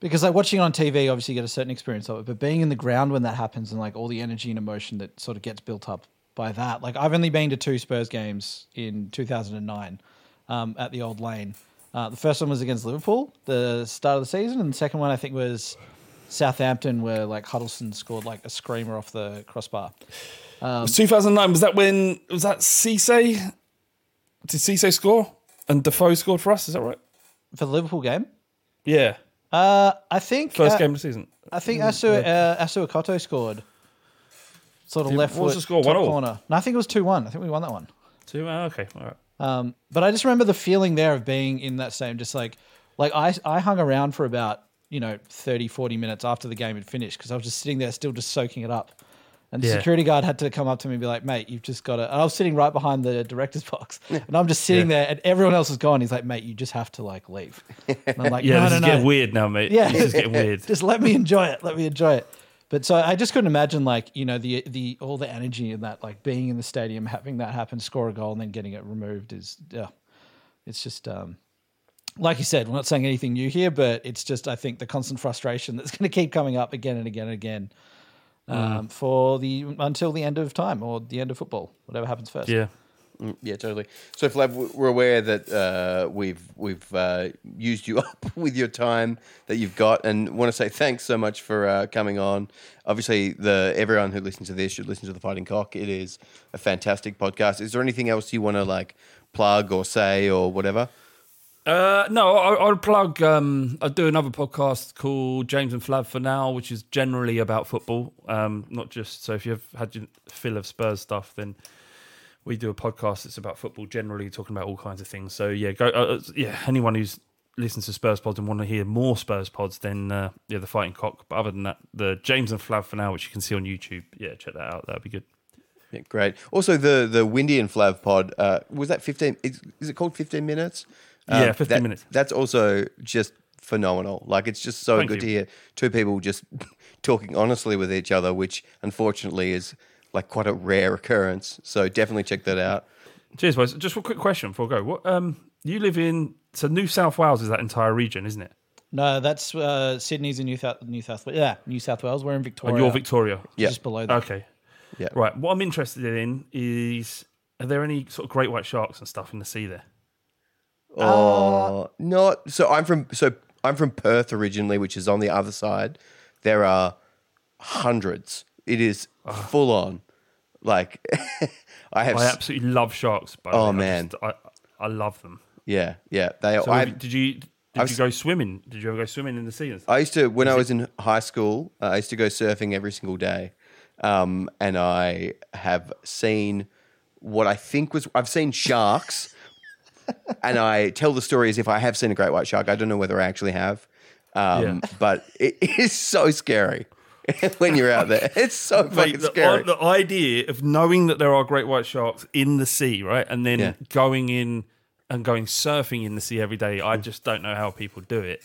Because, like, watching on TV, obviously, you get a certain experience of it. But being in the ground when that happens and, like, all the energy and emotion that sort of gets built up by that. Like, I've only been to two Spurs games in 2009 um, at the Old Lane. Uh, the first one was against Liverpool, the start of the season. And the second one, I think, was Southampton, where, like, Huddlestone scored, like, a screamer off the crossbar. Was 2009 was that when was that Cisse? Did Cisse score and Defoe scored for us? Is that right? For the Liverpool game, Yeah, uh, I think. first uh, game of the season. I think Assou uh, Assou-Ekotto scored. Sort of Did- left foot the score? top One corner. No, I think it was two one. I think we won that one. Two. Oh, okay, all right. Um, but I just remember the feeling there of being in that stadium, just like like I I hung around for about you know 30, 40 minutes after the game had finished because I was just sitting there still just soaking it up. And the Yeah. security guard had to come up to me and be like, "Mate, you've just got to." And I was sitting right behind the director's box, and I'm just sitting there, and everyone else is gone. He's like, "Mate, you just have to like leave." And I'm like, Yeah, "No, this no, is no." getting weird now, mate. Yeah. this is getting weird. just let me enjoy it. Let me enjoy it. But so I just couldn't imagine like you know the the all the energy in that like being in the stadium, having that happen, score a goal, and then getting it removed is yeah, it's just um like you said, we're not saying anything new here, but it's just I think the constant frustration that's going to keep coming up again and again and again um, for the until the end of time or the end of football, whatever happens first. Yeah. Yeah, totally. So, Flav, we're aware that uh, we've we've uh, used you up with your time that you've got, and want to say thanks so much for uh, coming on. Obviously, the everyone who listens to this should listen to the Fighting Cock. It is a fantastic podcast. Is there anything else you want to like plug or say or whatever? Uh, no, I, I'll plug. Um, I do another podcast called James and Flav for now, which is generally about football. Um, not just so if you've had your fill of Spurs stuff, then we do a podcast that's about football generally, talking about all kinds of things. So yeah, go. Uh, yeah, anyone who's listens to Spurs pods and want to hear more Spurs pods, then uh, yeah, the Fighting Cock. But other than that, the James and Flav for now, which you can see on YouTube. Yeah, check that out. That'd be good. Yeah, great. Also, the the Windy and Flav pod uh, was that fifteen? Is, is it called fifteen minutes? Um, Yeah, 15 that- minutes. That's also just phenomenal. Like it's just so Thank good to hear two people just talking honestly with each other, which unfortunately is like quite a rare occurrence. So definitely check that out. Cheers, boys. Just a quick question before I go. What um, you live in? So New South Wales is that entire region, isn't it? No, that's uh, Sydney's in New South New South yeah New South Wales. We're in Victoria. And you're Victoria. Yeah. just below that. Okay. Yeah. Right. What I'm interested in is are there any sort of great white sharks and stuff in the sea there? Oh, not so. I'm from so I'm from Perth originally, which is on the other side. There are hundreds. It is full on. Like I have. I absolutely love sharks. By Oh, way. I man. just- I, I love them. yeah, yeah. They. So I, did you did I've you go swimming? Did you ever go swimming in the sea? I used to when I was in high school. Uh, I used to go surfing every single day, um, and I have seen what I think was I've seen sharks, and I tell the story as if I have seen a great white shark. I don't know whether I actually have, um, Yeah. but it is so scary when you're out there. It's so Mate, fucking the, scary. the idea of knowing that there are great white sharks in the sea, right, and then Yeah. going in and going surfing in the sea every day, I just don't know how people do it.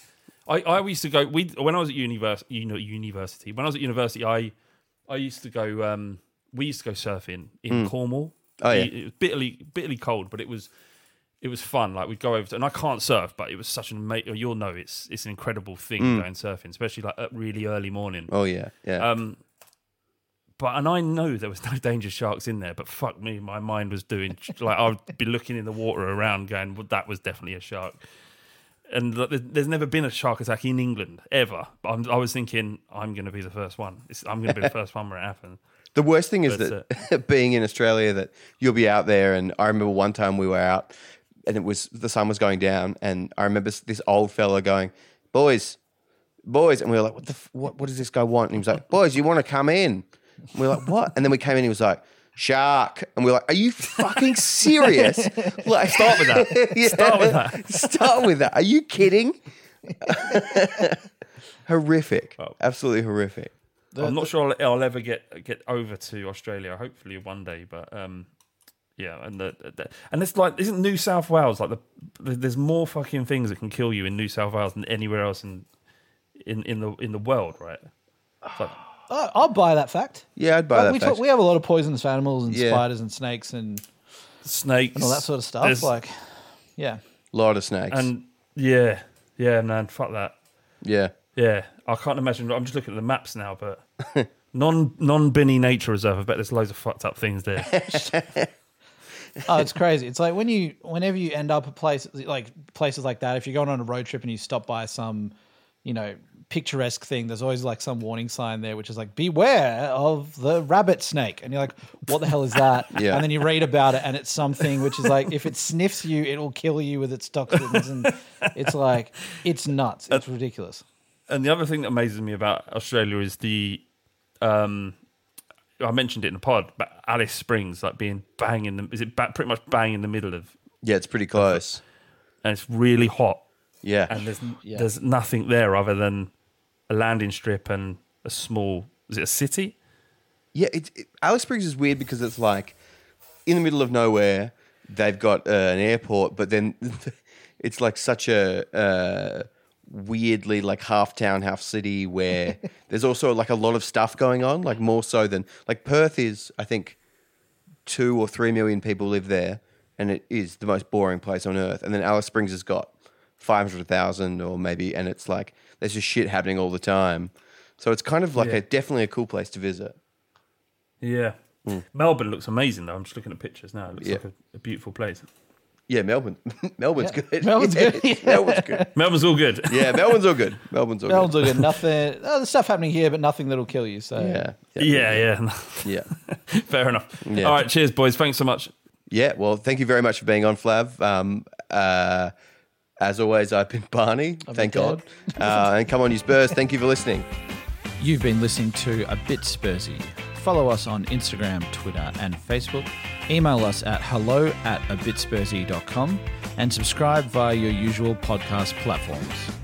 I, I used to go we when I was at university, you know, university. When I was at university, I I used to go. Um, we used to go surfing in Cornwall. Oh, yeah. it, it was bitterly bitterly cold, but it was it was fun. Like we'd go over to, and I can't surf, but it was such an amazing. You'll know it's it's an incredible thing going surfing, especially like at really early morning. oh yeah, yeah. Um, but and I know there was no danger sharks in there, but fuck me, my mind was doing like I'd be looking in the water around, going, "Well, that was definitely a shark." And like, there's, never been a shark attack in England ever. But I'm, I was thinking, I'm going to be the first one. It's, I'm going to be the first one where it happens. The worst thing is that being in Australia, that you'll be out there, and I remember one time we were out, and it was the sun was going down, and I remember this old fella going, "Boys, boys," and we were like, "What the? F- what? What does this guy want?" And he was like, "Boys, you want to come in?" And we were like, "What?" And then we came in, and he was like. Shark, and we are like, "Are you fucking serious?" Like, Start with that. Yeah. Start with that. Start with that. Are you kidding? horrific, Oh. absolutely horrific. I'm not sure I'll, I'll ever get get over to Australia. Hopefully one day, but um, yeah, and the, the and it's like isn't New South Wales like the, the there's more fucking things that can kill you in New South Wales than anywhere else in in in the in the world, right? Like, Oh, I'll buy that fact. Yeah, I'd buy But that. we, fact. talk, we have a lot of poisonous animals and Yeah. spiders and snakes and snakes and all that sort of stuff. There's- Like, yeah, lot of snakes. and yeah, yeah, man, fuck that. yeah. Yeah, I can't imagine. I'm just looking at the maps now, but non non Binny Nature Reserve. I bet there's loads of fucked up things there. oh, it's crazy. It's like when you, whenever you end up at places like places like that, if you're going on a road trip and you stop by some, you know, picturesque thing, there's always like some warning sign there, which is like, beware of the rabbit snake. And you're like, what the hell is that? Yeah. And then you read about it and it's something which is like, if it sniffs you, it will kill you with its toxins. And it's like, it's nuts. It's ridiculous. and the other thing that amazes me about Australia is the, um, I mentioned it in the pod, but Alice Springs, like being bang in the, is it ba- pretty much bang in the middle of, Yeah, it's pretty close. and it's really hot, Yeah. and there's there's nothing there other than a landing strip and a small, is it a city? Yeah, it, it, Alice Springs is weird because it's like in the middle of nowhere. They've got uh, an airport, but then it's like such a uh, weirdly like half town, half city where there's also like a lot of stuff going on. Like more so than like Perth is. I think two or three million people live there, and it is the most boring place on earth. And then Alice Springs has got five hundred thousand or maybe, and it's like there's just shit happening all the time. So it's kind of like Yeah. a definitely a cool place to visit. Yeah. Hmm. Melbourne looks amazing though. I'm just looking at pictures now. It looks Yeah. like a, a beautiful place. Yeah, Melbourne. Melbourne's Yeah. good. Melbourne's Yeah, good, yeah. Melbourne's good. Melbourne's all good. Yeah, Melbourne's all good. Melbourne's all Melbourne's good. all good. Nothing, oh, there's stuff happening here, but nothing that'll kill you. So, Yeah, yeah, yeah. yeah, Fair enough. Yeah. All right, cheers, boys. Thanks so much. yeah. Well, thank you very much for being on, Flav. Um, uh, as always, I've been Barney. thank been God. Uh, and come on, you Spurs. Thank you for listening. You've been listening to A Bit Spursy. Follow us on Instagram, Twitter, and Facebook. Email us at hello at abitspursy.com and subscribe via your usual podcast platforms.